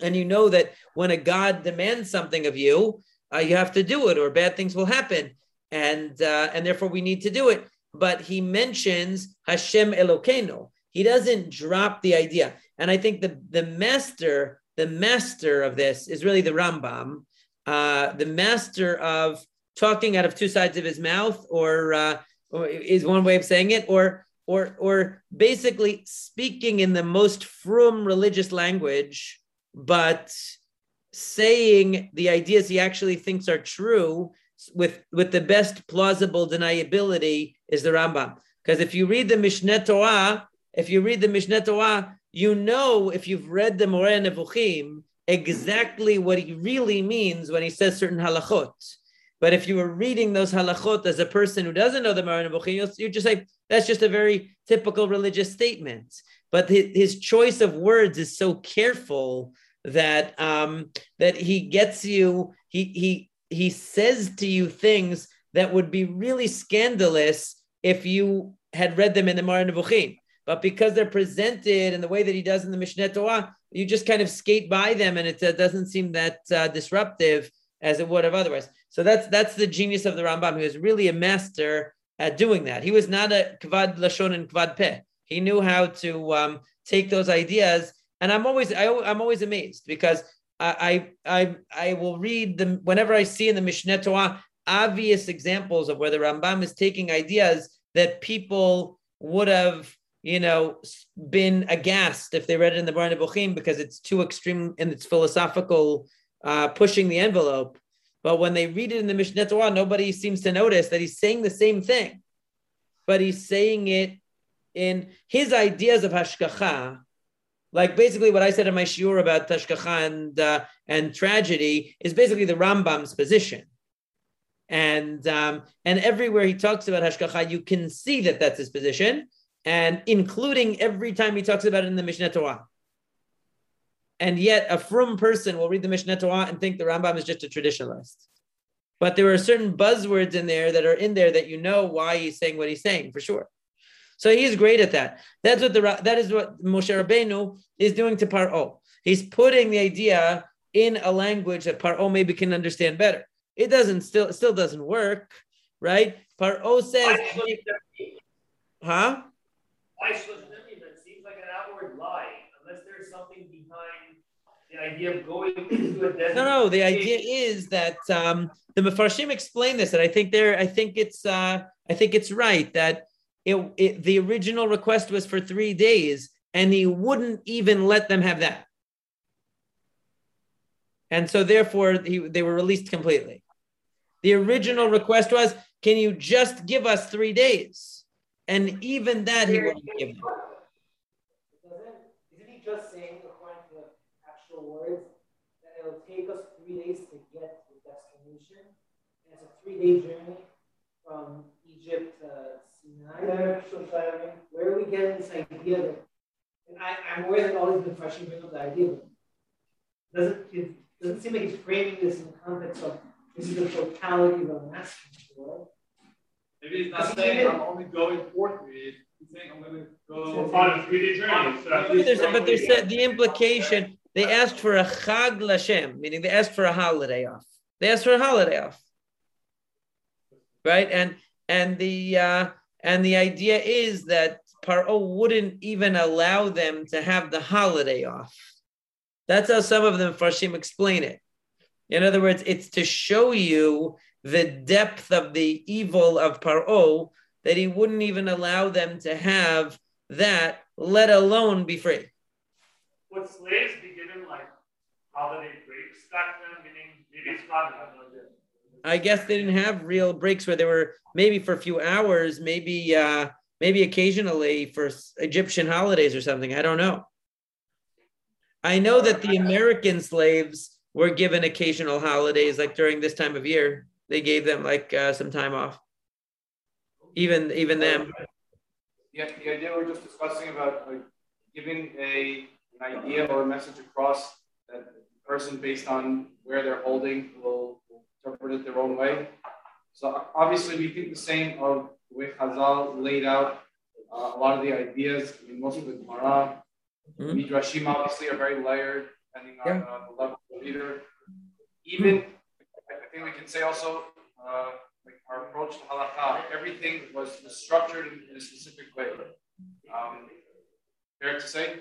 and you know that when a god demands something of you, uh, you have to do it, or bad things will happen, and uh, and therefore we need to do it." But he mentions Hashem Elokeinu. He doesn't drop the idea, and I think the the master the master of this is really the Rambam, uh, the master of talking out of two sides of his mouth, or, uh, or is one way of saying it, or or or basically speaking in the most frum religious language, but saying the ideas he actually thinks are true with with the best plausible deniability is the Rambam. Because if you read the Mishneh Torah, if you read the Mishneh Torah, you know if you've read the Moreh Nevuchim exactly what he really means when he says certain halachot. But if you were reading those halachot as a person who doesn't know the Moreh Nevuchim, you just say that's just a very typical religious statement. But his, choice of words is so careful that um, that he gets you. He he he says to you things that would be really scandalous if you had read them in the Moreh Nevuchim. But because they're presented in the way that he does in the Mishneh Torah, you just kind of skate by them, and it uh, doesn't seem that uh, disruptive as it would have otherwise. So that's that's the genius of the Rambam. He was really a master at doing that. He was not a kvad lashon and kvad peh. He knew how to um, take those ideas, and I'm always I, am always amazed because I, I I I will read them whenever I see in the Mishneh Torah obvious examples of where the Rambam is taking ideas that people would have you know been aghast if they read it in the Moreh Nevuchim because it's too extreme in its philosophical uh, pushing the envelope. But when they read it in the Mishneh Torah, nobody seems to notice that he's saying the same thing, but he's saying it in his ideas of hashgacha. Like basically what I said in my shiur about hashgacha and uh, and tragedy is basically the Rambam's position. And um, and everywhere he talks about hashgacha, you can see that that's his position, and including every time he talks about it in the Mishneh Torah. and yet a frum person will read the Mishneh Torah and think the Rambam is just a traditionalist. But there are certain buzzwords in there that are in there that you know why he's saying what he's saying for sure. So he's great at that. That's what the that is what Moshe Rabbeinu is doing to Paro. He's putting the idea in a language that Paro maybe can understand better. It doesn't still it still doesn't work, right? Paro says, huh? That seems like an outward lie, unless there's something behind the idea of going into a desert. No, no. The idea is that um, the Mefarshim explain this, and I think they're. I think it's. Uh, I think it's right that it, it, the original request was for three days, and he wouldn't even let them have that, and so therefore he, they were released completely. The original request was, "Can you just give us three days?" And even that he wouldn't give them. Isn't he just saying, according to the actual words, that it'll take us three days to get to the destination? And it's a three-day journey from Egypt to Sinai. Where are we getting this idea that? And I, I'm aware that all these Mepharshim bring up the idea, but doesn't it doesn't seem like he's framing this in the context of this is the totality of the master world. Maybe he's not saying I'm only going for three days. He's saying I'm going to go on a three-day journey. So but there's, but there's the implication. They asked for a chag lashem, meaning they asked for a holiday off. They asked for a holiday off, right? And and the uh, and the idea is that Paro wouldn't even allow them to have the holiday off. That's how some of the Mefarshim explain it. In other words, it's to show you the depth of the evil of Paro that he wouldn't even allow them to have that, let alone be free. Would slaves be given like holiday breaks back then? Meaning maybe it's not I guess they didn't have real breaks where they were maybe for a few hours, maybe uh, maybe occasionally for Egyptian holidays or something. I don't know. I know that the American slaves were given occasional holidays, like during this time of year. They gave them like uh, some time off. Even even them. Yeah, the idea we're just discussing about like giving a an idea or a message across that the person, based on where they're holding, will interpret it their own way. So obviously, we think the same of the way Chazal laid out uh, a lot of the ideas. I mean, most of the Gemara, mm-hmm. Midrashim obviously are very layered, depending on uh, the level of reader. Even, I we can say also, uh, like our approach to halakha, everything was, was structured in, in, a specific way. Um, fair to say?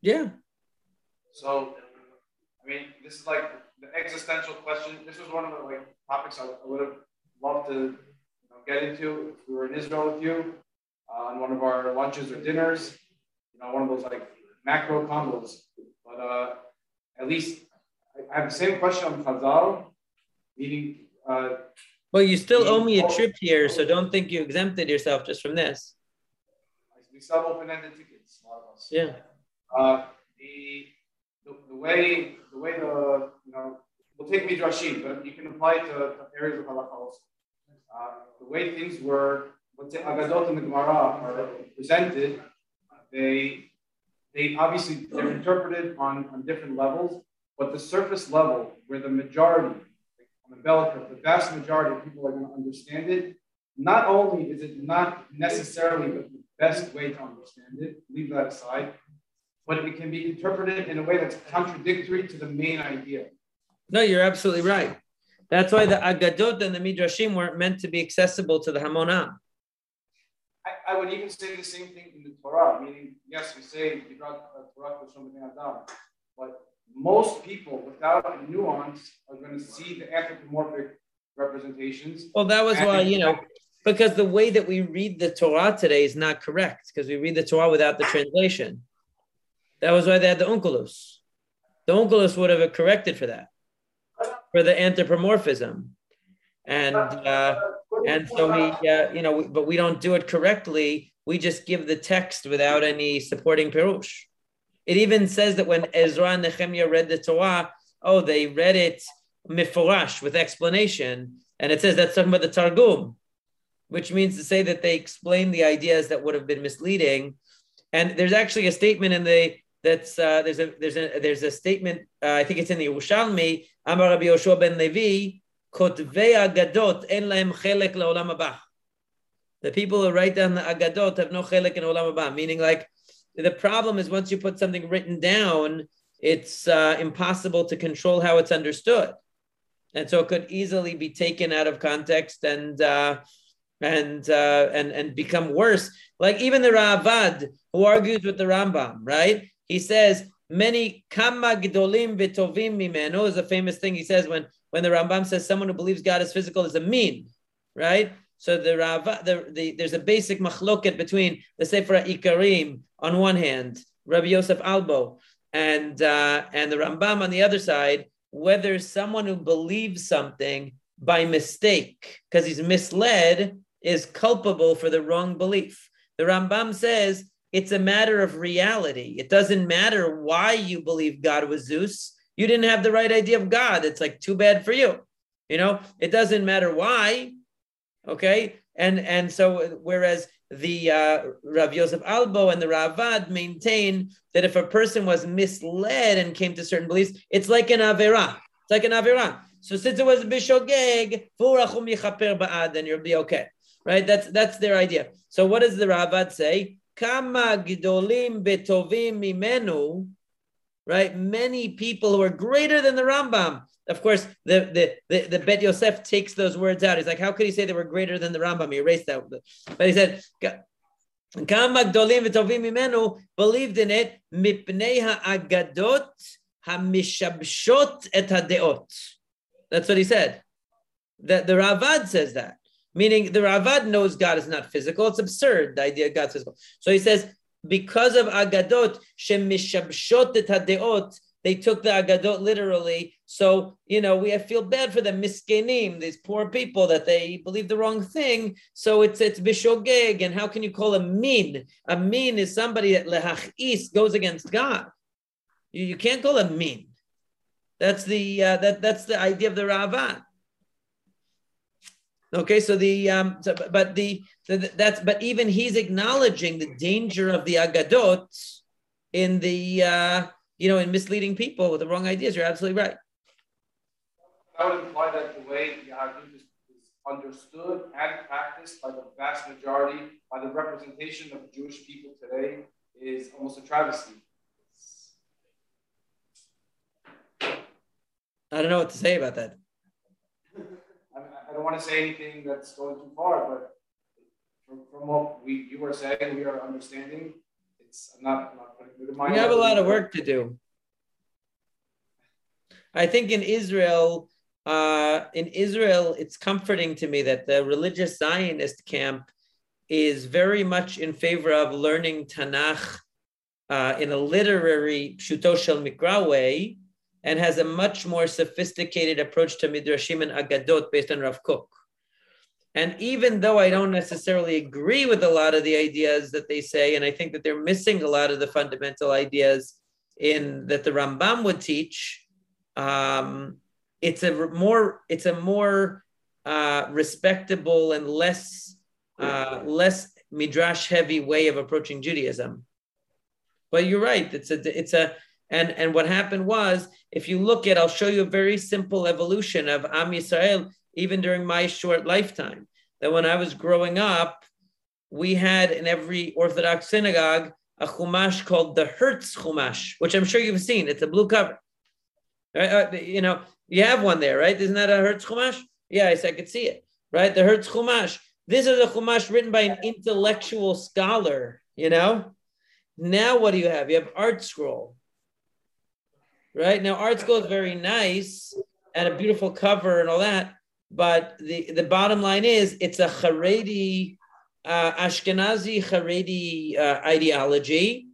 Yeah. So, I mean, this is like the existential question. This was one of the like topics I, I would have loved to you know, get into if we were in Israel with you uh, on one of our lunches or dinners. You know, one of those like macro combos. But uh, at least I have the same question on Chazal, meaning. Uh, well, you still owe me a trip here, so don't think you exempted yourself just from this. We still have open-ended tickets, a lot of us. Yeah. Uh, the, the, the way the way the you know we'll take midrashim, but you can apply it to, to areas of halakha also. Uh, the way things were, let's say agadot and the Gemara are presented, they they obviously they're interpreted on, on different levels, but the surface level where the majority, the bell curve, the vast majority of people are going to understand it, not only is it not necessarily the best way to understand it, leave that aside, but it can be interpreted in a way that's contradictory to the main idea. No, you're absolutely right. That's why the Agadot and the Midrashim weren't meant to be accessible to the Hamonam. I, I would even say the same thing in the Torah, meaning, yes, we say uh, Torah Adam, but most people without a nuance are going to see the anthropomorphic representations. Well, that was why, you know, because the way that we read the Torah today is not correct, because we read the Torah without the translation. That was why they had the Onkelos. The Onkelos would have corrected for that, for the anthropomorphism. And uh, and so we, uh, you know, but we don't do it correctly. We just give the text without any supporting perush. It even says that when Ezra and Nehemiah read the Torah, oh, they read it miforash with explanation, and it says that's talking about the Targum, which means to say that they explain the ideas that would have been misleading. And there's actually a statement in the that's uh, there's a there's a there's a statement. Uh, I think it's in the Yerushalmi. Amar Rabbi Yoshua ben Levi, kotvei agadot en lahem chelek leolam haba. The people who write down the agadot have no chelek in olam haba. Meaning, like the problem is once you put something written down, it's uh, impossible to control how it's understood, and so it could easily be taken out of context and. Uh, and uh, and and become worse. Like even the Ravad, who argues with the Rambam, right? He says many kama gdolim v'tovim mimenu is a famous thing he says when when the Rambam says someone who believes God is physical is a min, right? So the Rava, the, the there's a basic machloket between the Sefer Ikarim on one hand, Rabbi Yosef Albo, and uh, and the Rambam on the other side, whether someone who believes something by mistake because he's misled is culpable for the wrong belief. The Rambam says it's a matter of reality. It doesn't matter why you believe God was Zeus. You didn't have the right idea of God. It's like too bad for you. You know, it doesn't matter why. Okay. And and so whereas the uh, Rav Yosef Albo and the Ravad maintain that if a person was misled and came to certain beliefs, it's like an Avera. It's like an Avera. So since it was Bishogeg, then you'll be okay right? That's that's their idea. So what does the Ravad say? Kama gidolim betovim mimenu, right? Many people who are greater than the Rambam. Of course, the, the, the, the Bet Yosef takes those words out. He's like, how could he say they were greater than the Rambam? He erased that. But he said, believed in it mipnei ha'agadot hamishabshot et hadeot. That's what he said. That the Ravad says that. Meaning the Ravad knows God is not physical. It's absurd, the idea of God's physical. So he says, because of Agadot, shemishabshot et hadeot, they took the Agadot literally. So, you know, we feel bad for them, miskenim, these poor people that they believe the wrong thing. So it's it's bishogeg. And how can you call a min? A min is somebody that lehachis goes against God. You, you can't call a min. That's the uh, that that's the idea of the Ravad. Okay, so the um, so, but the, the that's but even he's acknowledging the danger of the agadot in the uh, you know in misleading people with the wrong ideas. You're absolutely right. I would imply that the way Yahadut is, is understood and practiced by the vast majority, by the representation of Jewish people today, is almost a travesty. I don't know what to say about that I don't want to say anything that's going too far, but from, from what we you were saying, we are understanding. It's I'm not, I'm not putting have a lot of work to do. I think in Israel, uh, in Israel, it's comforting to me that the religious Zionist camp is very much in favor of learning Tanakh uh, in a literary Pshuto Shel Mikra way, and has a much more sophisticated approach to Midrashim and Agadot based on Rav Kook. And even though I don't necessarily agree with a lot of the ideas that they say, and I think that they're missing a lot of the fundamental ideas in that the Rambam would teach, um, it's a more it's a more uh, respectable and less uh, less midrash heavy way of approaching Judaism. But you're right; it's a it's a and, and what happened was, if you look at, I'll show you a very simple evolution of Am Yisrael, even during my short lifetime. That when I was growing up, we had in every Orthodox synagogue a chumash called the Hertz chumash, which I'm sure you've seen. It's a blue cover. Uh, you know, you have one there, right? Isn't that a Hertz chumash? Yeah, I, I could see it, right? The Hertz chumash. This is a chumash written by an intellectual scholar. You know. Now what do you have? You have ArtScroll, right? Now, ArtScroll is very nice and a beautiful cover and all that, but the, the bottom line is it's a Haredi, uh, Ashkenazi Haredi uh, ideology,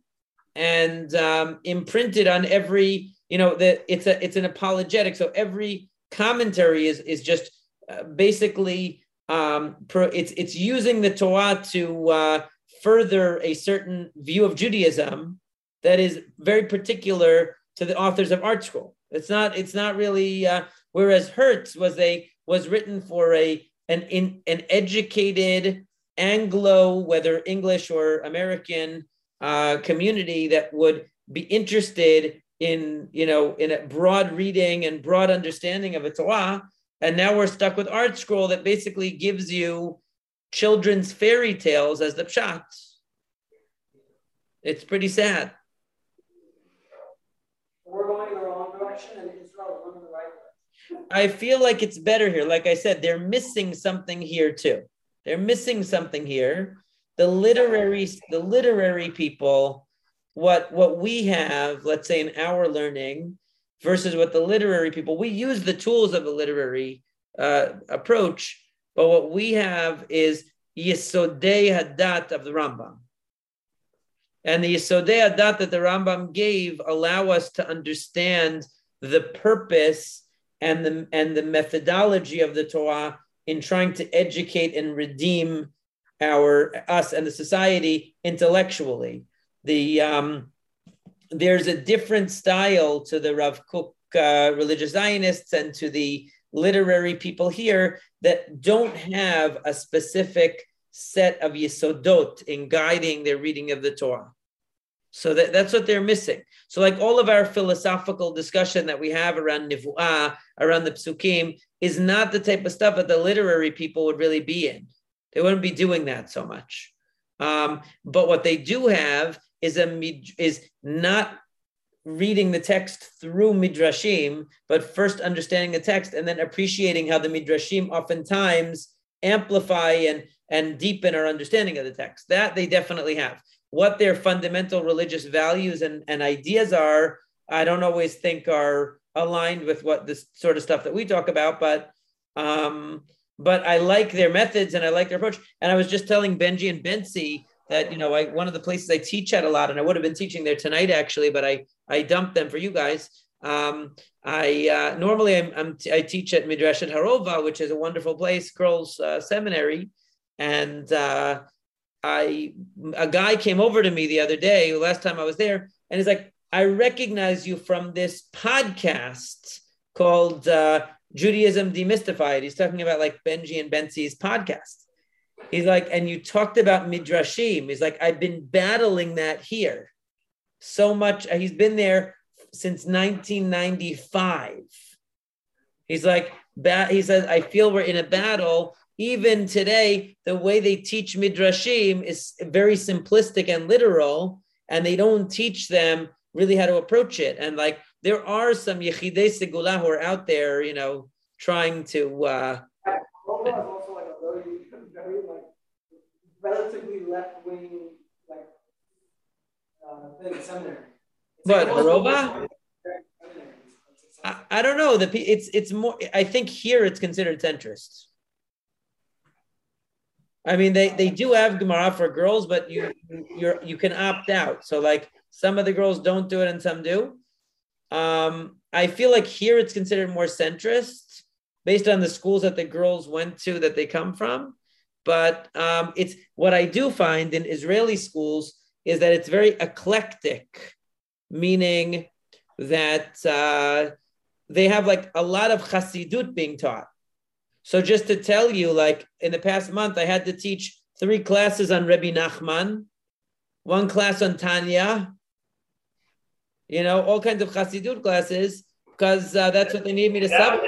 and um, imprinted on every, you know, that it's a it's an apologetic. So every commentary is is just uh, basically um, pro, it's it's using the Torah to uh, further a certain view of Judaism that is very particular to the authors of ArtScroll. It's not. It's not really. Uh, whereas Hertz was a was written for a an in, an educated Anglo, whether English or American uh, community that would be interested in you know in a broad reading and broad understanding of a Torah. And now we're stuck with ArtScroll that basically gives you children's fairy tales as the pshat. It's pretty sad. We're going in the wrong direction, and Israel is going in the right direction. I feel like it's better here. Like I said, they're missing something here too. They're missing something here. The literary, the literary people, what what we have, let's say in our learning, versus what the literary people, we use the tools of the literary uh, approach, but what we have is Yesodei Hadat of the Rambam. And the Yesodei Hadat that the Rambam gave allow us to understand the purpose and the, and the methodology of the Torah in trying to educate and redeem our us and the society intellectually. The um, there's a different style to the Rav Kook uh, religious Zionists and to the literary people here that don't have a specific set of yesodot in guiding their reading of the Torah. So that, that's what they're missing. So, like all of our philosophical discussion that we have around nevuah, around the psukim, is not the type of stuff that the literary people would really be in. They wouldn't be doing that so much. Um, but what they do have is a is not reading the text through midrashim, but first understanding the text and then appreciating how the midrashim oftentimes amplify and and deepen our understanding of the text. That they definitely have what their fundamental religious values and, and ideas are, I don't always think are aligned with what this sort of stuff that we talk about, but um, but I like their methods and I like their approach. And I was just telling Benji and Bensi that you know I one of the places I teach at a lot, and I would have been teaching there tonight actually, but I I dumped them for you guys. Um, I uh, normally I'm, I'm t- i teach at Midreshet Harova, which is a wonderful place, girls' uh, seminary, and uh, I a guy came over to me the other day, last time I was there, and he's like, I recognize you from this podcast called uh, Judaism Demystified. He's talking about like Benji and Bensi's podcast. He's like, and you talked about midrashim. He's like, I've been battling that here so much. He's been there since 1995. He's like, he says, I feel we're in a battle even today, the way they teach midrashim is very simplistic and literal, and they don't teach them really how to approach it. And like there are some yechidei segula who are out there, you know, trying to. Uh, also like a very, very like relatively left wing like uh, thing seminary. But Harova? I, I don't know. The it's it's more. I think here it's considered centrist. I mean, they, they do have Gemara for girls, but you you're you can opt out. So like some of the girls don't do it and some do. Um, I feel like here it's considered more centrist based on the schools that the girls went to that they come from. But um, it's what I do find in Israeli schools is that it's very eclectic, meaning that uh, they have like a lot of Hasidut being taught. So just to tell you, like in the past month, I had to teach three classes on Rebbe Nachman, one class on Tanya, you know, all kinds of Chassidut classes, because uh, that's what they need me to sub.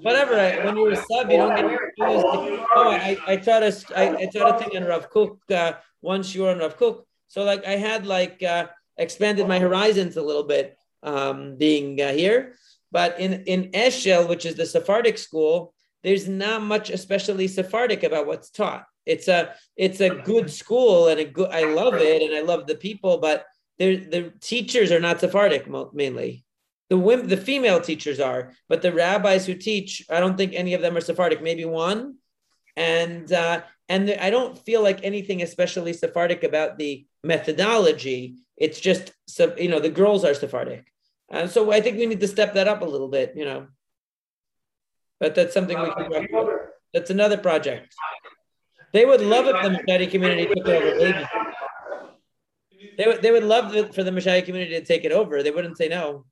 Whatever. I, when you're a sub, you don't get confused. Oh, I, I taught a, I, I taught a thing on Rav Kook, uh, once you were on Rav Kook. So like I had like uh, expanded my horizons a little bit um, being uh, here. But in, in Eshel, which is the Sephardic school, there's not much especially Sephardic about what's taught. It's a it's a good school and a good I love it and I love the people, but the teachers are not Sephardic mainly. The women, the female teachers are, but the rabbis who teach, I don't think any of them are Sephardic. Maybe one, and uh, and the, I don't feel like anything especially Sephardic about the methodology. It's just you know the girls are Sephardic. And so I think we need to step that up a little bit, you know. But that's something we can work with. That's another project. They would love if the Mashadi community took over. They would, they would love for the Mashadi community to take it over. They wouldn't say no.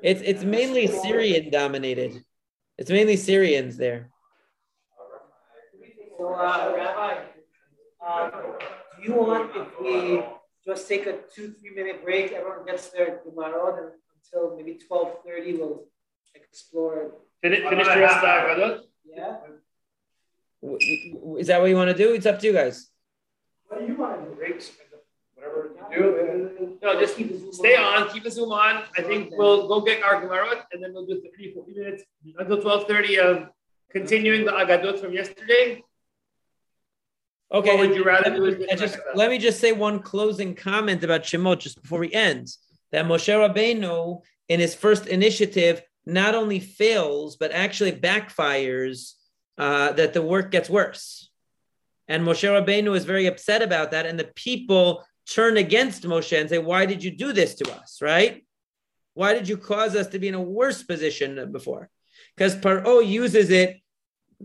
It's it's mainly Syrian dominated. It's mainly Syrians there. So, uh, Rabbi, uh, do you want if we just take a two, three minute break, everyone gets their Gemara until maybe 12.30, we'll explore. Finish, finish the rest of the Agadot? Yeah. Is that what you want to do? It's up to you guys. What do you want to do? Breaks, whatever you do. No, just keep stay on, keep the Zoom on. I think we'll go get our Gemarot and then we'll do 30, 40 minutes until 12.30 of continuing the Agadot from yesterday. Okay. Or would you rather let do me, it and just, let me just say one closing comment about Shemot just before we end. That Moshe Rabbeinu, in his first initiative, not only fails, but actually backfires uh, that the work gets worse. And Moshe Rabbeinu is very upset about that. And the people turn against Moshe and say, Why did you do this to us? Right? Why did you cause us to be in a worse position than before? Because Paro uses it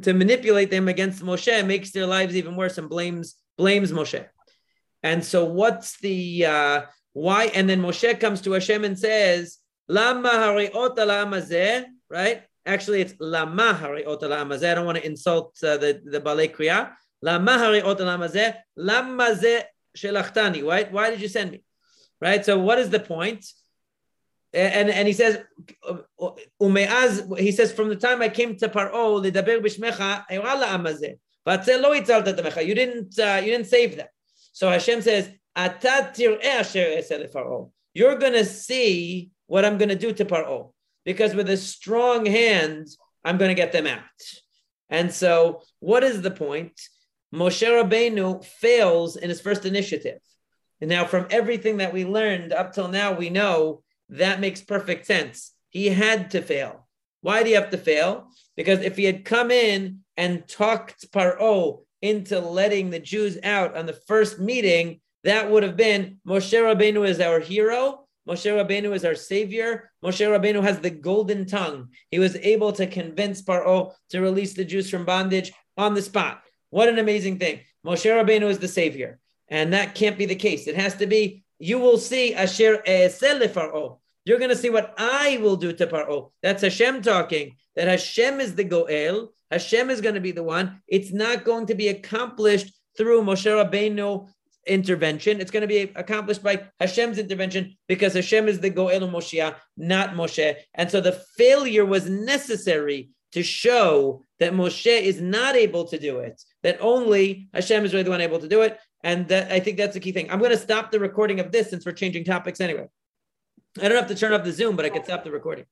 to manipulate them against Moshe, makes their lives even worse, and blames blames Moshe. And so, what's the uh, why? And then Moshe comes to Hashem and says, Lama hari'ot ala right? Actually, it's lama hari'ot ala I don't want to insult uh, the the balei kriya. Lama hari'ot ala lama shelachtani. Right? Why did you send me? Right. So, what is the point? And, and he says, umeaz, he says, from the time I came to Paro, ledaber bishmecha, you didn't uh, you didn't save them. So Hashem says, you're going to see what I'm going to do to Paro. Because with a strong hand, I'm going to get them out. And so, what is the point? Moshe Rabbeinu fails in his first initiative. And now, from everything that we learned up till now, we know that makes perfect sense. He had to fail. Why do you have to fail? Because if he had come in and talked Paro into letting the Jews out on the first meeting, that would have been Moshe Rabbeinu is our hero. Moshe Rabbeinu is our savior. Moshe Rabbeinu has the golden tongue. He was able to convince Paro to release the Jews from bondage on the spot. What an amazing thing. Moshe Rabbeinu is the savior. And that can't be the case. It has to be, you will see Asher eh, Paro. You're going to see what I will do to Paro. That's Hashem talking. That Hashem is the Goel. Hashem is going to be the one. It's not going to be accomplished through Moshe Rabbeinu intervention. It's going to be accomplished by Hashem's intervention because Hashem is the Goel Moshiach, not Moshe. And so the failure was necessary to show that Moshe is not able to do it, that only Hashem is really the one able to do it. And that I think that's the key thing. I'm going to stop the recording of this since we're changing topics anyway. I don't have to turn off the Zoom, but I can stop the recording.